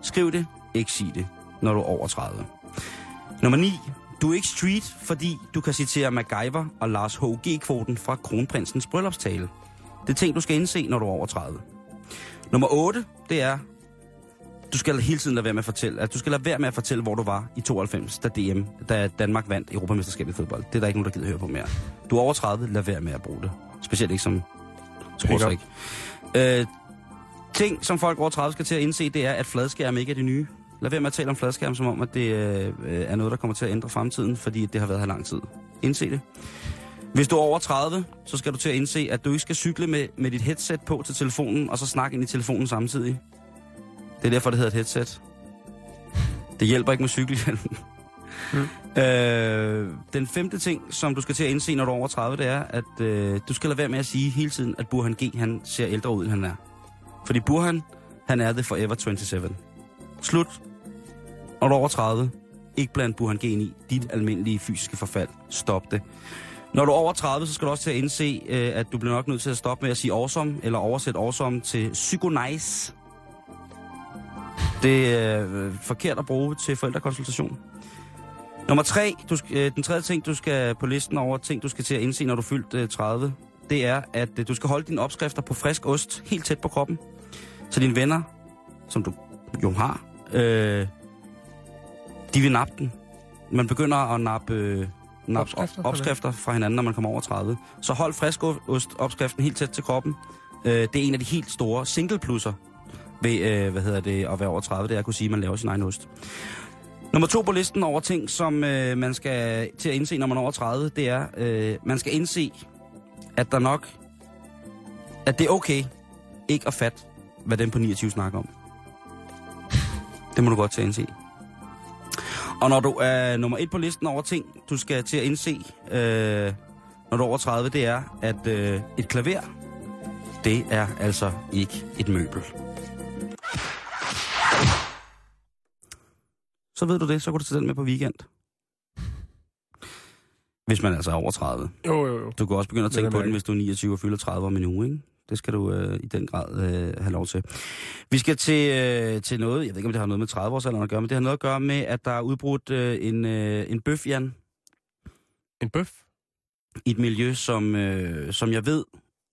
Skriv det, ikke sig det, når du er over 30. Nummer 9. Du er ikke street, fordi du kan citere MacGyver og Lars H.G.-kvoten fra kronprinsens bryllupstale. Det er ting, du skal indse, når du er over 30. Nummer 8, det er, du skal hele tiden lade være med at fortælle, at du skal lade være med at fortælle, hvor du var i 92, da DM, da Danmark vandt Europamesterskabet i fodbold. Det er der ikke nogen, der gider høre på mere. Du er over 30, lad være med at bruge det. Specielt ikke som sportsrik. Øh, ting, som folk over 30 skal til at indse, det er, at fladskærme ikke er det nye. Lad være med at tale om fladskærm, som om, at det øh, er noget, der kommer til at ændre fremtiden, fordi det har været her lang tid. Indse det. Hvis du er over 30, så skal du til at indse, at du ikke skal cykle med, med dit headset på til telefonen, og så snakke ind i telefonen samtidig. Det er derfor, det hedder et headset. Det hjælper ikke med cykelhjelmen. Mm. Øh, den femte ting, som du skal til at indse, når du er over 30, det er, at øh, du skal lade være med at sige hele tiden, at Burhan G. han ser ældre ud, end han er. Fordi Burhan, han er the forever 27. Slut. Når du er over 30, ikke bland Burhan G. i dit almindelige fysiske forfald. Stop det. Når du er over 30, så skal du også til at indse, øh, at du bliver nok nødt til at stoppe med at sige awesome, eller oversætte awesome til psycho-nice. Det er øh, forkert at bruge til forældrekonsultation. Nummer tre, du, øh, den tredje ting, du skal på listen over ting, du skal til at indse, når du er fyldt øh, 30, det er, at øh, du skal holde dine opskrifter på frisk ost helt tæt på kroppen. Så dine venner, som du jo har, øh, de vil nappe den. Man begynder at nappe, øh, nappe Opskrifter fra opskrifter fra hinanden, når man kommer over 30. Så hold frisk ost opskriften helt tæt til kroppen. Øh, det er en af de helt store single plusser ved, øh, hvad hedder det, at være over 30, det er at kunne sige, at man laver sin egen ost. Nummer to på listen over ting, som øh, man skal til at indse, når man er over 30, det er, øh, man skal indse, at der nok, at det er okay ikke at fatte, hvad den på 29 snakker om. Det må du godt til at indse. Og når du er nummer et på listen over ting, du skal til at indse, øh, når du er over 30, det er, at øh, et klaver, det er altså ikke et møbel. Så ved du det, så kan du tage den med på weekend. Hvis man altså er over 30. Jo, jo, jo. Du kan også begynde at tænke på den, hvis du er 29 og fylder 30 om en uge, ikke? Det skal du øh, i den grad øh, have lov til. Vi skal til, øh, til noget, jeg ved ikke, om det har noget med 30-årsalderen at gøre, men det har noget at gøre med, at der er udbrudt øh, en, øh, en bøf, Jan, En bøf? i et miljø, som, øh, som jeg ved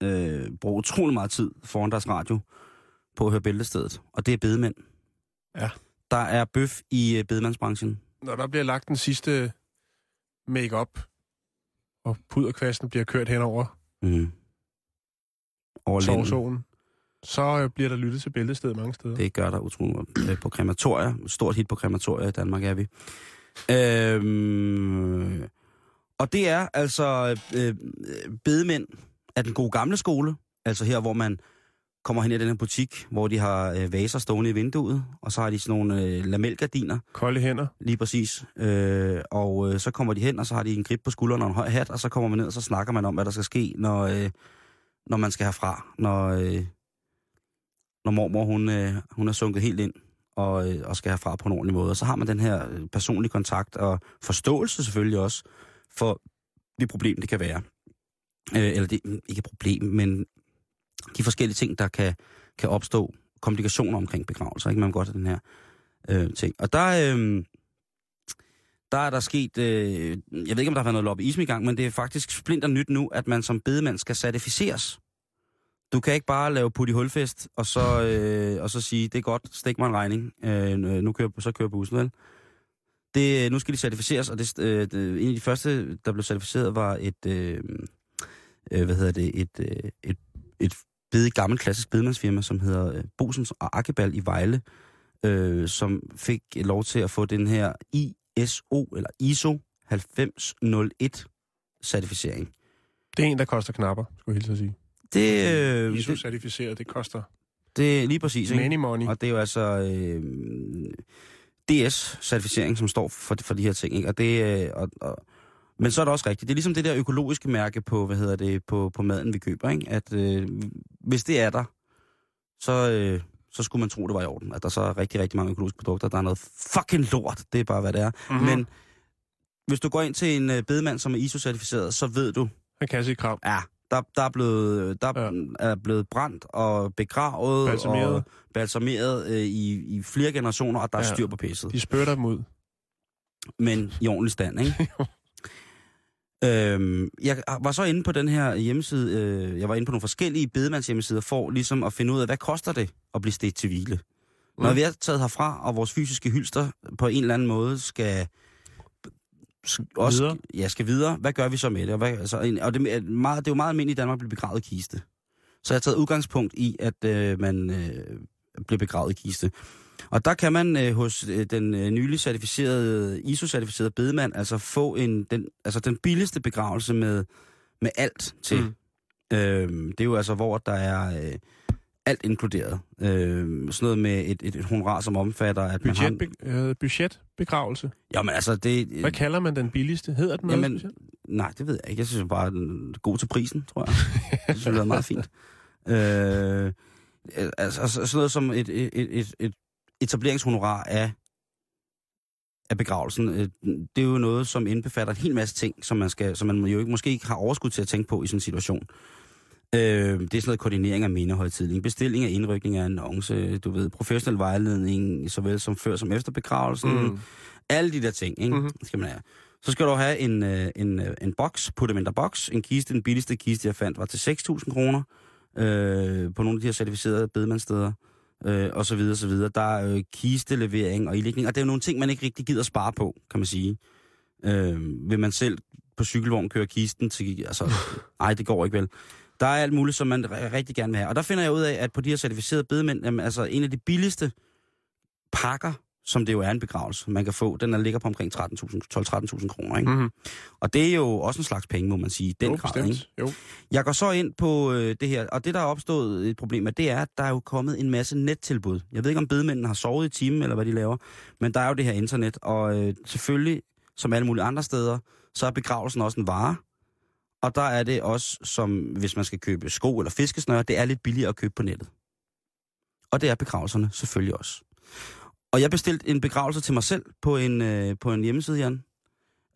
øh, bruger utrolig meget tid foran deres radio på at høre bæltestedet. Og det er bedemænd. Ja. Der er bøf i øh, bedemandsbranchen. Når der bliver lagt den sidste make-up, og puderkvasten bliver kørt henover Mm. Over sovsåen, så øh, bliver der lyttet til bæltestedet mange steder. Det gør der utrolig meget. Øh, på krematorier. Stort hit på krematorier i Danmark er vi. Øhm, og det er altså øh, bedemænd af den gode gamle skole. Altså her, hvor man kommer hen i den her butik, hvor de har øh, vaser stående i vinduet, og så har de sådan nogle øh, lamelgardiner, Kolde hænder. lige præcis. Øh, og øh, så kommer de hen, og så har de en grip på skulderen og en høj hat, og så kommer man ned, og så snakker man om, hvad der skal ske, når, øh, når man skal herfra. Når, øh, når mormor, hun, øh, hun er sunket helt ind og, øh, og skal herfra på en ordentlig måde. Og så har man den her øh, personlige kontakt og forståelse selvfølgelig også for det problem, det kan være. Øh, eller det, mm, ikke et problem, men de forskellige ting, der kan, kan opstå, komplikationer omkring begravelser, ikke? Man godt den her øh, ting. Og der, øh, der er der sket, øh, jeg ved ikke, om der har været noget lobbyisme i gang, men det er faktisk splinter nyt nu, at man som bedemand skal certificeres. Du kan ikke bare lave put i hulfest, og så, øh, og så sige, det er godt, stik mig en regning, øh, øh nu kører, så kører bussen, vel? Det, øh, nu skal de certificeres, og det, øh, det, en af de første, der blev certificeret, var et, øh, øh, hvad hedder det, et, øh, et, et bede, gammelt klassisk bedemandsfirma, som hedder øh, Bosens og Akkebal i Vejle, øh, som fik lov til at få den her I ISO, eller ISO 9001 certificering. Det er en, der koster knapper, skulle jeg at sige. Det, øh, det, ISO-certificeret, det koster det er lige præcis, ikke? many money. Og det er jo altså øh, DS-certificering, som står for, for de her ting. Ikke? Og det, øh, og, og, men så er det også rigtigt. Det er ligesom det der økologiske mærke på, hvad hedder det, på, på maden, vi køber. Ikke? At øh, hvis det er der, så, øh, så skulle man tro, det var i orden. At der så er rigtig, rigtig mange økologiske produkter. Der er noget fucking lort. Det er bare, hvad det er. Mhm. Mm-hmm. Men hvis du går ind til en øh, bedemand, som er ISO-certificeret, så ved du, Han kan sige krav. ja, Der, der, er, blevet, der Ja. er blevet brændt og begravet Balsameret. og balsameret øh, i, i flere generationer, og der er Ja. styr på pisset. De spytter dem ud. Men i ordentlig stand, ikke? øhm, jeg var så inde på den her hjemmeside, øh, jeg var inde på nogle forskellige bedemands hjemmesider, for ligesom at finde ud af, hvad koster det at blive stedt til hvile? Når Mm. vi er taget herfra, og vores fysiske hylster på en eller anden måde skal også, Videre. Ja, skal videre. Hvad gør vi så med det? Og, hvad, altså, og det, er meget, det er jo meget almindeligt i Danmark at blive begravet i kiste. Så jeg har taget udgangspunkt i, at øh, man øh, bliver begravet i kiste. Og der kan man øh, hos øh, den øh, nylig certificerede, ISO-certificerede bedemand, altså få en, den, altså den billigste begravelse med, med alt til. Mm. Øhm, det er jo altså, hvor der er øh, alt inkluderet. Øhm, sådan noget med et, et, et honorar, som omfatter, at man har... Budget, øh, budgetbegravelse. Jamen altså, det... Hvad kalder man den billigste? Hedder den noget Jamen, specielt? nej, det ved jeg ikke. Jeg synes bare, den er god til prisen, tror jeg. det synes jeg er meget fint. Øh, altså, altså sådan noget som et, et, et, et etableringshonorar af, af begravelsen, øh, det er jo noget, som indbefatter en hel masse ting, som man, skal, som man jo ikke, måske ikke har overskud til at tænke på i sådan en situation. Øh, det er sådan noget koordinering af mindehøjtidling, bestilling af indrykning af annonce, du ved, professionel vejledning, såvel som før som efter begravelsen, Mm. alle de der ting, ikke? Mhm. Mm-hmm. Skal man have. Så skal du have en, øh, en, øh, en boks, put boks. En kiste, den billigste kiste, jeg fandt, var til 6.000 kroner øh, på nogle af de her certificerede bedemandssteder. Øh, og så videre, så videre. Der er øh, kistelevering og ilægning, og det er jo nogle ting, man ikke rigtig gider spare på, kan man sige. Øh, vil man selv på cykelvogn køre kisten til... Altså, nej, det går ikke vel. Der er alt muligt, som man rigtig gerne vil have. Og der finder jeg ud af, at på de her certificerede bedemænd, jamen, altså en af de billigste pakker, som det jo er en begravelse, man kan få, den er ligger på omkring 13.000 12-13.000 kroner. Ikke? Mm-hmm. Og det er jo også en slags penge, må man sige, i den jo, grad. bestemt. Ikke? Jo. Jeg går så ind på øh, det her, og det der er opstået et problem med, det er, at der er jo kommet en masse nettilbud. Jeg ved ikke, om bedemændene har sovet i timen, eller hvad de laver, men der er jo det her internet, og øh, selvfølgelig, som alle mulige andre steder, så er begravelsen også en vare. Og der er det også, som hvis man skal købe sko eller fiskesnøre, det er lidt billigere at købe på nettet. Og det er begravelserne selvfølgelig også. Og jeg bestilte en begravelse til mig selv på en, øh, på en hjemmeside, Jan,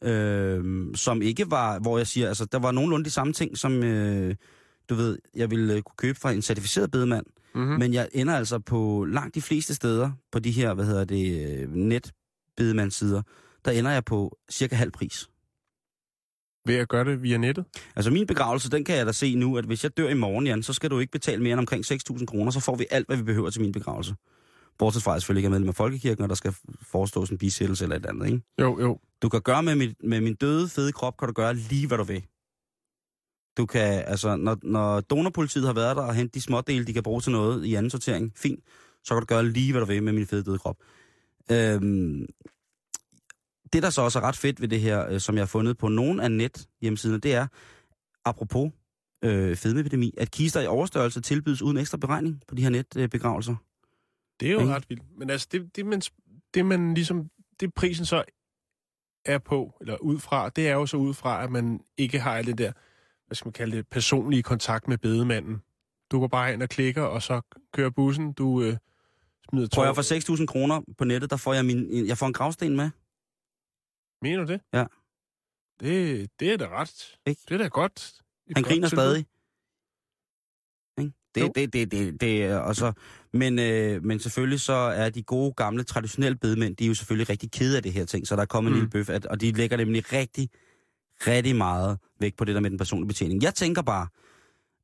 øh, som ikke var, hvor jeg siger, altså der var nogenlunde de samme ting, som øh, du ved, jeg ville øh, kunne købe fra en certificeret bedemand, Mm-hmm. men jeg ender altså på langt de fleste steder, på de her, hvad hedder det, øh, netbedemandssider, der ender jeg på cirka halv pris. Ved at gøre det via nettet? Altså min begravelse, den kan jeg da se nu, at hvis jeg dør i morgen, Jan, så skal du ikke betale mere end omkring 6.000 kroner, så får vi alt, hvad vi behøver til min begravelse. Bortset fra, at jeg selvfølgelig ikke er medlem af Folkekirken, og der skal forestås en bisættelse eller et andet, ikke? Jo, jo. Du kan gøre med, mit, med min døde, fede krop, kan du gøre lige, hvad du vil. Du kan, altså, når, når donorpolitiet har været der og hentet de smådele, de kan bruge til noget i anden sortering, fint, så kan du gøre lige, hvad du vil med min fede døde krop. Øhm, det, der så også er ret fedt ved det her, øh, som jeg har fundet på nogle af net hjemmesiderne, det er, apropos øh, fedmeepidemi, at kister i overstørrelse tilbydes uden ekstra beregning på de her netbegravelser. Det er jo Ikke? ret vildt. Men altså, det, det, man, det man ligesom, det prisen så er på, eller ud fra, det er jo så ud fra, at man ikke har det der, hvad skal man kalde det, personlige kontakt med bedemanden. Du går bare ind og klikker, og så kører bussen, du øh, smider Prøv tår. jeg for 6.000 kroner på nettet, der får jeg, min, jeg får en gravsten med. Mener du det? Ja. Det, det er da ret. Ikke? Det er da godt. Et Han godt griner tilbud. stadig. Ikke? Det, det, det, det, det, er- og så, men, øh, men selvfølgelig så er de gode, gamle, traditionelle bedemænd, de er jo selvfølgelig rigtig kede af det her ting, så der er kommet mm. en Mm. lille bøf, at, og de lægger nemlig rigtig, rigtig meget vægt på det der med den personlige betjening. Jeg tænker bare,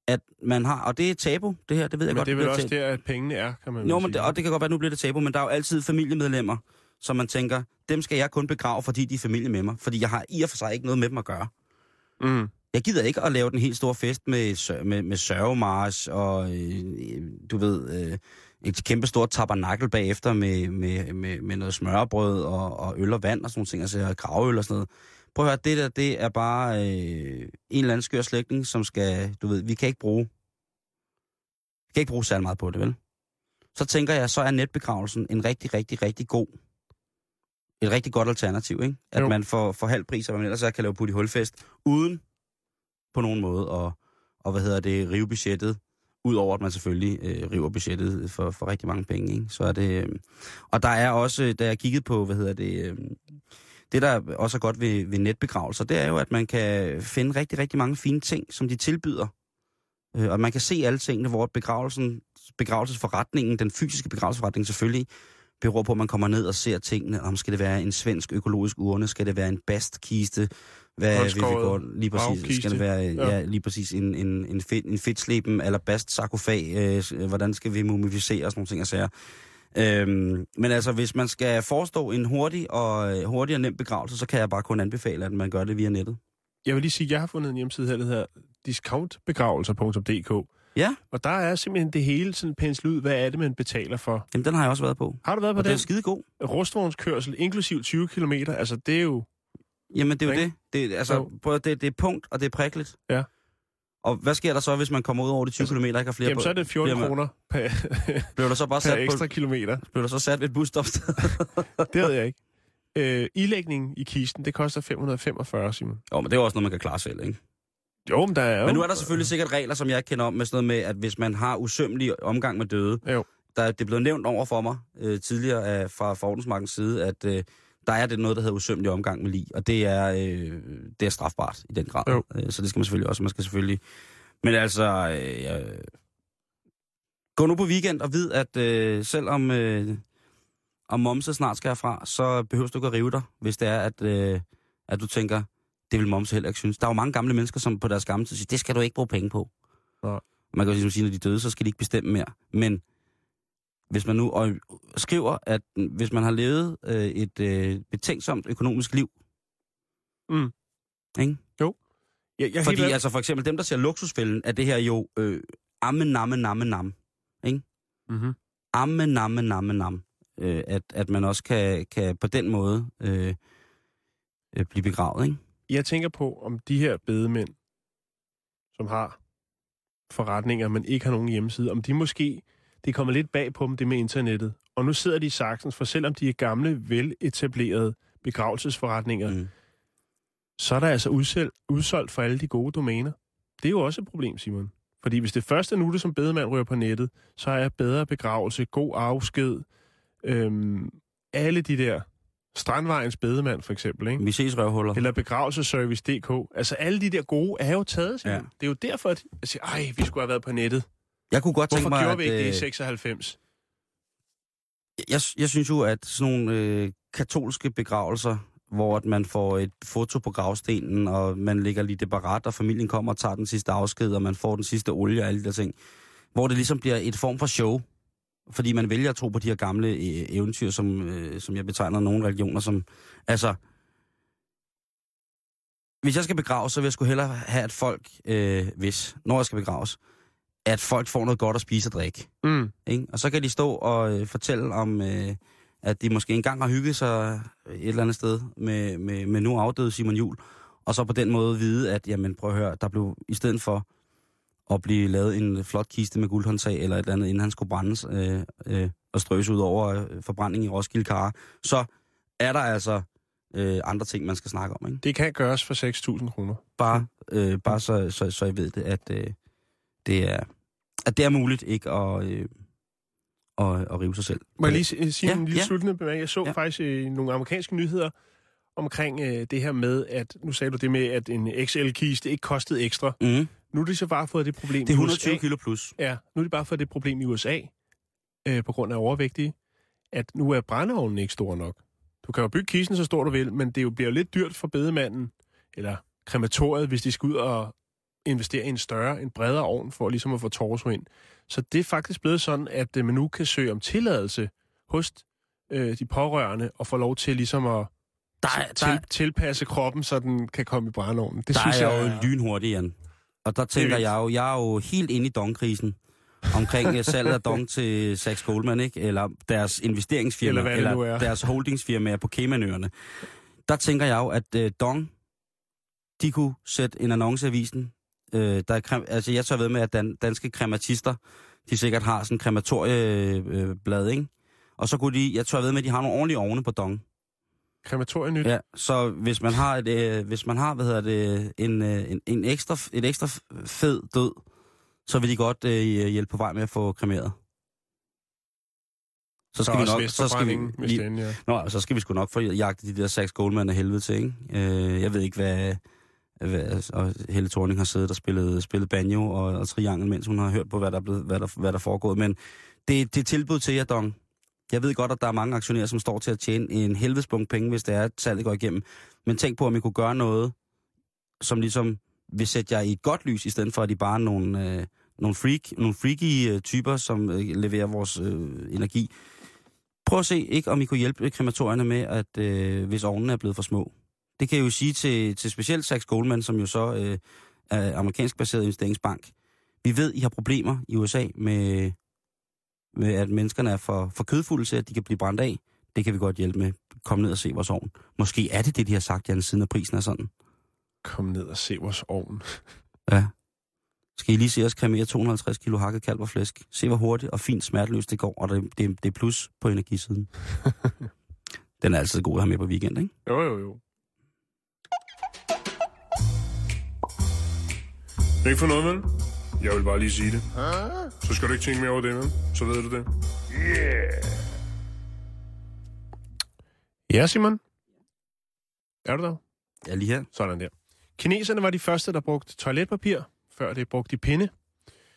at man har, og det er tabu, det her, det ved jeg Men godt. det er vel bliver også tabu. der, at pengene er, kan man Jo, men sige. det, og det kan godt være, at nu bliver det tabu, men der er jo altid familiemedlemmer, som man tænker, dem skal jeg kun begrave, fordi de er familie med mig, fordi jeg har i og for sig ikke noget med dem at gøre. Mm. Jeg gider ikke at lave den helt store fest med, med, med sørgemarsch og, øh, du ved, øh, et kæmpe stort tabernakel bagefter med, med, med, med noget smørbrød og, og øl og vand og sådan nogle ting, altså gravøl og sådan noget. Prøv at høre, det der, det er bare øh, en eller anden skør slægtning, som skal, du ved, vi kan ikke bruge, vi kan ikke bruge særlig meget på det, vel? Så tænker jeg, så er netbegravelsen en rigtig, rigtig, rigtig god, et rigtig godt alternativ, ikke? At Jo. man får, får halv pris, og man ellers så kan lave putte i hulfest, uden på nogen måde og, og hvad hedder det, rive budgettet, udover at man selvfølgelig øh, river budgettet for, for rigtig mange penge. Ikke? Så er det, øh, og der er også, øh, da jeg kiggede på, hvad hedder det, øh, det der også er godt ved, ved netbegravelser, det er jo, at man kan finde rigtig, rigtig mange fine ting, som de tilbyder Øh, og man kan se alle tingene, hvor begravelsen, begravelsesforretningen, den fysiske begravelsesforretning selvfølgelig, beror på, at man kommer ned og ser tingene. Om skal det være en svensk økologisk urne? Skal det være en bastkiste? Hvad vi Håndskåret gå? Lige præcis. gravkiste. Skal det være ja. Ja. Lige præcis en, en, en, fedt, en fedtsleben eller bast sarkofag? Øh, hvordan skal vi mumificere og sådan nogle ting og sager? Øhm, men altså, hvis man skal forestå en hurtig og, øh, hurtig og nem begravelse, så kan jeg bare kun anbefale, at man gør det via nettet. Jeg vil lige sige, at jeg har fundet en hjemmeside her, der hedder discountbegravelser.dk. Ja, Og der er simpelthen det hele sådan penslet ud, hvad er det, man betaler for. jamen, den har jeg også været på. Har du været på Og den er den? skide god. Rustvognskørsel, inklusiv 20 km, altså det er jo... Jamen, det er jo Ikke? det. det altså, prøv, det, det er punkt, og det er prikkeligt. Ja. Og hvad sker der så, hvis man kommer ud over de 20 km, ikke har flere Jamen, så er det 14 flere- kroner per, Bliver der så bare sat, ekstra på, kilometer. bliver der så sat ved et busstopsted? Det ved jeg ikke. Øh, ilægning i kisten, det koster 545, Simon. jo, men det er også noget, man kan klare selv, ikke? Jo, men der er jo... Men nu er der selvfølgelig sikkert regler, som jeg ikke kender om, med sådan noget med, at hvis man har usømmelig omgang med døde, Jo. der, det er blevet nævnt over for mig øh, tidligere af, fra Fordensmarkens side, at øh, der er det noget, der hedder usømmelig omgang med lig, og det er, øh, det er strafbart i den grad. Jo. Øh, så det skal man selvfølgelig også. Man skal selvfølgelig... Men altså, øh, ja, gå nu på weekend og vid, at øh, selvom øh, om momse snart skal herfra, så behøver du ikke at rive dig, hvis det er, at, øh, at du tænker, det vil momse heller ikke synes. Der er jo mange gamle mennesker, som på deres gamle tid siger, det skal du ikke bruge penge på. Nej. Man kan jo ligesom sige, når de er døde, så skal de ikke bestemme mere. Men hvis man nu og skriver, at hvis man har levet øh, et øh, betænksomt økonomisk liv, Mm. ikke? Jeg, jeg er Fordi helt altså for eksempel dem, der ser luksusfælden, er det her jo øh, amme, namme, namme, nam. mm-hmm. Amme, namme, namme, nam. Øh, at, at man også kan, kan på den måde øh, øh, blive begravet, ikke? Jeg tænker på, om de her bedemænd, som har forretninger, men ikke har nogen hjemmeside, om de måske, det kommer lidt bag på dem, det med internettet. Og nu sidder de i saksens, for selvom de er gamle, veletablerede begravelsesforretninger, mm. Så er der altså udsel, udsolgt for alle de gode domæner. Det er jo også et problem, Simon. Fordi hvis det første nu, det som bedemand rører på nettet, så er bedre begravelse, god afsked, øhm, alle de der, Strandvejens bedemand for eksempel, ikke? Vi ses røvhuller. Eller begravelseservice.dk. Altså alle de der gode er jo taget. Ja. Det er jo derfor, at jeg siger, ej, vi skulle have været på nettet. Jeg kunne godt tænke Hvorfor mig, gjorde vi at, ikke det i øh, 96? jeg, jeg synes jo, at sådan nogle øh, katolske begravelser, hvor at man får et foto på gravstenen, og man lægger lige det barat, og familien kommer og tager den sidste afsked, og man får den sidste olie og alle de der ting, hvor det ligesom bliver et form for show, fordi man vælger at tro på de her gamle øh, eventyr, som, øh, som jeg betegner nogle religioner som, altså, hvis jeg skal begraves, så vil jeg sgu hellere have, at folk, øh, hvis, når jeg skal begraves, at folk får noget godt at spise og drikke. Mm. Ikke? Og så kan de stå og øh, fortælle om, øh, at de måske engang har hygget sig et eller andet sted med, med, med nu afdøde Simon Jul. Og så på den måde vide, at jamen, prøv at høre, der blev i stedet for at blive lavet en flot kiste med guldhåndtag eller et eller andet, inden han skulle brændes øh, øh, og strøs ud over øh, forbrænding i Roskilde Kar, så er der altså øh, andre ting, man skal snakke om. Ikke? Det kan gøres for 6.000 kroner. Bare, øh, bare så, så, så I ved det, at, øh, det er, at det er muligt ikke at, øh, at, at rive sig selv. Må jeg lige sige Ja, en lille ja. sluttende bemærkning? Jeg så Ja. faktisk øh, nogle amerikanske nyheder omkring øh, det her med, at nu sagde du det med, at en XL-kiste ikke kostede ekstra. Mm. Nu er de så bare fået det problem Det er i 120 USA. kilo plus. Ja, nu er det bare fået det problem i USA, øh, på grund af overvægtige, at nu er brændeovnen ikke stor nok. Du kan jo bygge kisten så stor du vil, men det jo bliver jo lidt dyrt for bedemanden, eller krematoriet, hvis de skal ud og investere i en større, en bredere ovn, for ligesom at få torso ind. Så det er faktisk blevet sådan, at øh, man nu kan søge om tilladelse hos øh, de pårørende, og få lov til ligesom at Der, er- til, der, tilpasse kroppen, så den kan komme i brændeovnen. Det der synes er jeg jo lynhurtigt, Jan. Og der tænker jeg jo, jeg er jo helt inde i dongkrisen omkring øh, salget af dong til Sachs Goldman, ikke? Eller deres investeringsfirma, Eller eller er. deres holdingsfirmaer på Caymanøerne. Der tænker jeg jo, at øh, dong, de kunne sætte en annonce i avisen. Øh, der er, krem- altså jeg tør ved med, at dan- danske krematister, de sikkert har sådan en krematorieblad, øh, blad, ikke? Og så kunne de, jeg tør ved med, at de har nogle ordentlige ovne på dong. krematorienyt. Ja, så hvis man har et, øh, hvis man har, hvad hedder det, en, øh, en, en ekstra, et ekstra fed død, så vil de godt øh, hjælpe på vej med at få kremeret. Så skal vi nok, så skal vi, lige, Sten, ja. nå, så skal vi sgu nok få jagtet de der Sax Goldman af helvede til, ikke? Øh, jeg ved ikke, hvad- og Helle Thorning har siddet og spillet, spillet banjo og, og triangel, mens hun har hørt på, hvad der er, blevet, hvad der, hvad der er foregået. Men det, det er tilbud til jer, Dong. Jeg ved godt, at der er mange aktionærer, som står til at tjene en helvedesbunke penge, hvis det er, at salget går igennem. Men tænk på, om I kunne gøre noget, som ligesom vil sætte jer i et godt lys, i stedet for, at I bare er nogle, øh, nogle, freak, nogle freaky øh, typer, som øh, leverer vores øh, energi. Prøv at se, ikke om I kunne hjælpe krematorierne med, at øh, hvis ovnene er blevet for små. Det kan jeg jo sige til, til specielt Sachs Goldman, som jo så øh, er amerikansk baseret investeringsbank. Vi ved, I har problemer i USA med, med at menneskerne er for, for kødfulde til, at de kan blive brændt af. Det kan vi godt hjælpe med. Kom ned og se vores ovn. Måske er det det, de har sagt, Jan, siden af prisen er sådan. Kom ned og se vores ovn. Ja. Skal I lige se os kremere 250 kilo hakket kalv og flæsk? Se, hvor hurtigt og fint smerteløst det går, og det, det, det er plus på energisiden. Den er altid god at have med på weekend, ikke? Jo, jo, jo. Ikke for noget, vel? Jeg vil bare lige sige det. Så skal du ikke tænke mere over det, vel? Så ved du det. Yeah! Ja, Simon? Er du der? Jeg er lige her. Sådan der. Kineserne var de første, der brugte toiletpapir, før det brugte de pinde.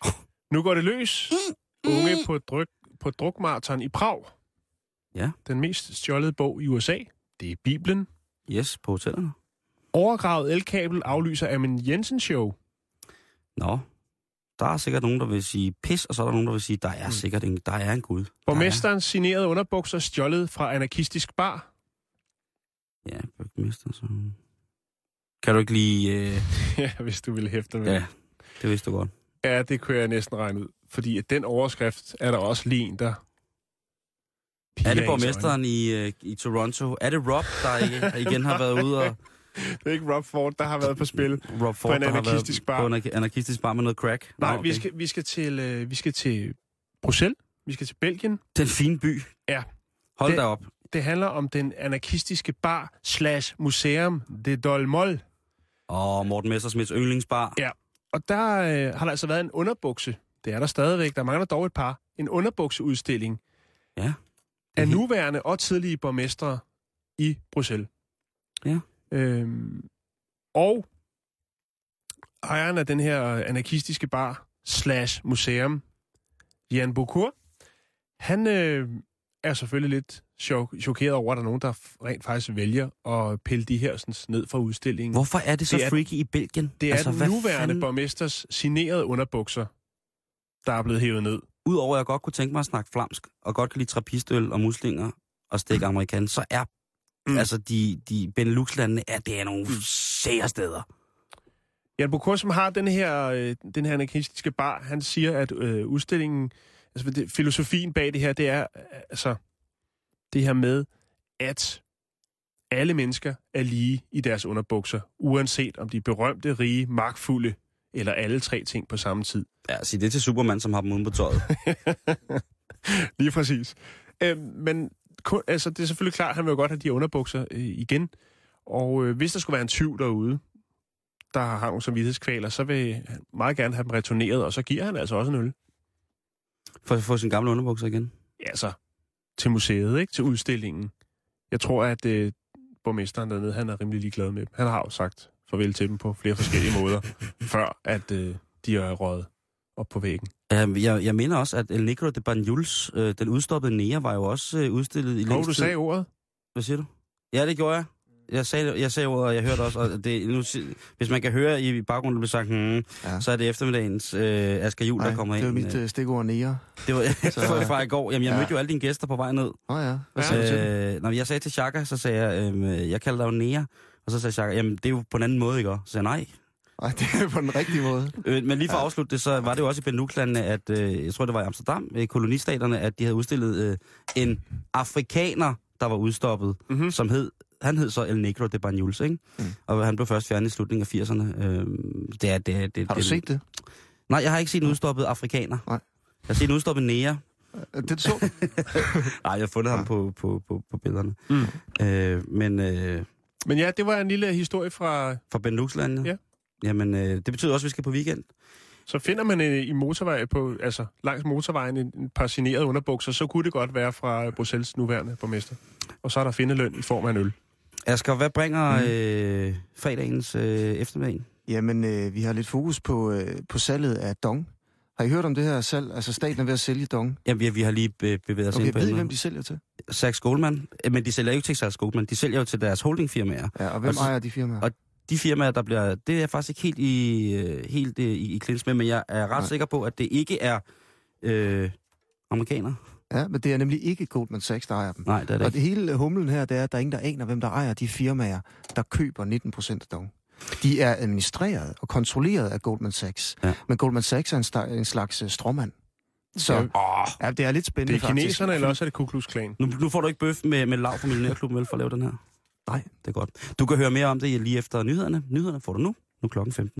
Nu går det løs. Unge på, dryk, på drukmarathon i Prag. Ja. Den mest stjålede bog i USA, det er Bibelen. Yes, på hotellerne. Overgravet elkabel aflyser Amin Jensen show. Nå, der er sikkert nogen, der vil sige pis, og så er der nogen, der vil sige, der er sikkert en, der er en gud. Der Borgmesterens signerede underbukser stjålet fra anarkistisk bar. Er, ja, borgmester, så... Kan du ikke lige... Øh... ja, hvis du ville hæfte med. Ja, det vidste du godt. ja, det kunne jeg næsten regne ud. Fordi at den overskrift er der også lige en, der... Er piger det ens øjne. borgmesteren i, øh, i Toronto? Er det Rob, der igen, igen har været ude og... Det er ikke Rob Ford, der har været på spil. Rob Ford, en der har anarkistisk bar. På en anarkistisk bar med noget crack? Nej, Nå, vi, skal, vi, skal til, øh, vi skal til Bruxelles. Vi skal til Belgien. Den fine by. Ja. Hold Det- da op. Det handler om den anarkistiske bar slash museum de Dolmol. Og Morten Messersmiths yndlingsbar. Ja. Og der øh, har der altså været en underbukse. Det er der stadigvæk. Der mangler dog et par. En underbukseudstilling Ja. af helt- nuværende og tidlige borgmestre i Bruxelles. Ja. Øhm, og ejeren af den her anarkistiske bar slash museum, Jan Bocour, han øh, er selvfølgelig lidt chok- chokeret over, at der er nogen, der rent faktisk vælger at pille de her sådan, ned fra udstillingen. Hvorfor er det så Det er- freaky i Belgien? Det er altså, den nuværende fanden- borgmesters signerede underbukser, der er blevet hævet ned. Udover at jeg godt kunne tænke mig at snakke flamsk, og godt kan lide trappistøl og muslinger og stik amerikan, så er Mm. mm. altså de, de Benelux-landene, er, det er nogle sære steder. Jan Bokur, som har den her, øh, den her anarkistiske bar, han siger, at øh, udstillingen, altså det, filosofien bag det her, det er øh, altså det her med, at alle mennesker er lige i deres underbukser, uanset om de er berømte, rige, magtfulde, eller alle tre ting på samme tid. Ja, sig det til Superman, som har dem uden på tøjet. Lige præcis. Øh, men kun, altså, det er selvfølgelig klart, at han vil jo godt have de underbukser øh, igen. Og øh, hvis der skulle være en tyv derude, der har nogle samvittighedskvaler, så vil han meget gerne have dem returneret, og så giver han altså også en øl. For at få sin gamle underbukser igen. Ja, altså til museet, ikke? Til udstillingen. Jeg tror, at øh, borgmesteren dernede, han er rimelig ligeglad med dem. Han har jo sagt farvel til dem på flere forskellige måder, før at øh, de er røget op på væggen. Ja, jeg, jeg mener også, at El Negro de Banjuls, øh, den udstoppede nære, var jo også øh, udstillet i længst du sagde ordet? Hvad siger du? Ja, det gjorde jeg. Jeg sagde, jeg sagde ordet, og jeg hørte også, og det, nu, hvis man kan høre i baggrunden, der bliver sagt, hmm, Ja. så er det eftermiddagens øh, Asger Jul, der kommer det ind. var mit øh, stikord nære. det var Så- fra, i går. Jamen, jeg Ja. mødte jo alle dine gæster på vej ned. Åh oh, ja, hvad du til? Øh, når jeg sagde til Chaka, så sagde jeg, øh, jeg kalder dig jo nære. Og så sagde Chaka, jamen det er jo på en anden måde, ikke? Så sagde jeg, nej. Ej, det er på den rigtige måde. Øh, men lige for at afslutte det, så var det jo også i Benelux-landene, at øh, jeg tror, det var i Amsterdam, i kolonistaterne, at de havde udstillet øh, en afrikaner, der var udstoppet, Mhm. mm-hmm. som hed, han hed så El Negro de Banjuls, ikke? Mm. Og han blev først fjernet i slutningen af 80'erne. Øh, det er, det, er- det, Har du det, set det? Nej, jeg har ikke set en udstoppet afrikaner. Nej. Jeg har set en udstoppet nære. Øh, Det så? Nej, jeg har fundet ham på, på, på, på billederne. Mm. Øh, men øh, Men ja, det var en lille historie fra... fra Benelux-landene? Ja. Jamen, øh, det betyder også, at vi skal på weekend. Så finder man øh, i motorvej på, altså langs motorvejen en, en par signerede underbukser, så kunne det godt være fra Bruxelles nuværende borgmester. Og så er der findeløn i form af en øl. Asger, hvad bringer Mm. øh, fredagens øh, eftermiddag? Jamen, øh, vi har lidt fokus på, øh, på salget af Dong. Har I hørt om det her salg? Altså, staten er ved at sælge Dong. Jamen, vi, vi har lige be- bevæget os Okay, ind på ved I, hvem de sælger til? Sachs Goldman. Øh, Men de sælger jo ikke til Sachs Goldman. De sælger jo til deres holdingfirmaer. Ja, og hvem Og ejer de firmaer? og- De firmaer, der bliver... Det er jeg faktisk ikke helt i, øh, helt, øh, i, i klins med, men jeg er ret Nej. sikker på, at det ikke er øh, amerikanere. Ja, men det er nemlig ikke Goldman Sachs, der ejer dem. Nej, det er det Og ikke. det hele humlen her, det er, at der er ingen, der aner, hvem der ejer de firmaer, der køber 19 procent af Dong. De er administreret og kontrolleret af Goldman Sachs. Ja. Men Goldman Sachs er en, sta- en slags uh, stråmand. Så Ja. Åh, ja, det er lidt Det spændende er faktisk. kineserne, eller også er det Ku Klux Klan? nu, nu får du ikke bøf med, med lav fra Millionærklubben, vel, for at lave den her? Nej. Det er godt. Du kan høre mere om det lige efter nyhederne. Nyhederne får du nu. Nu er klokken 15.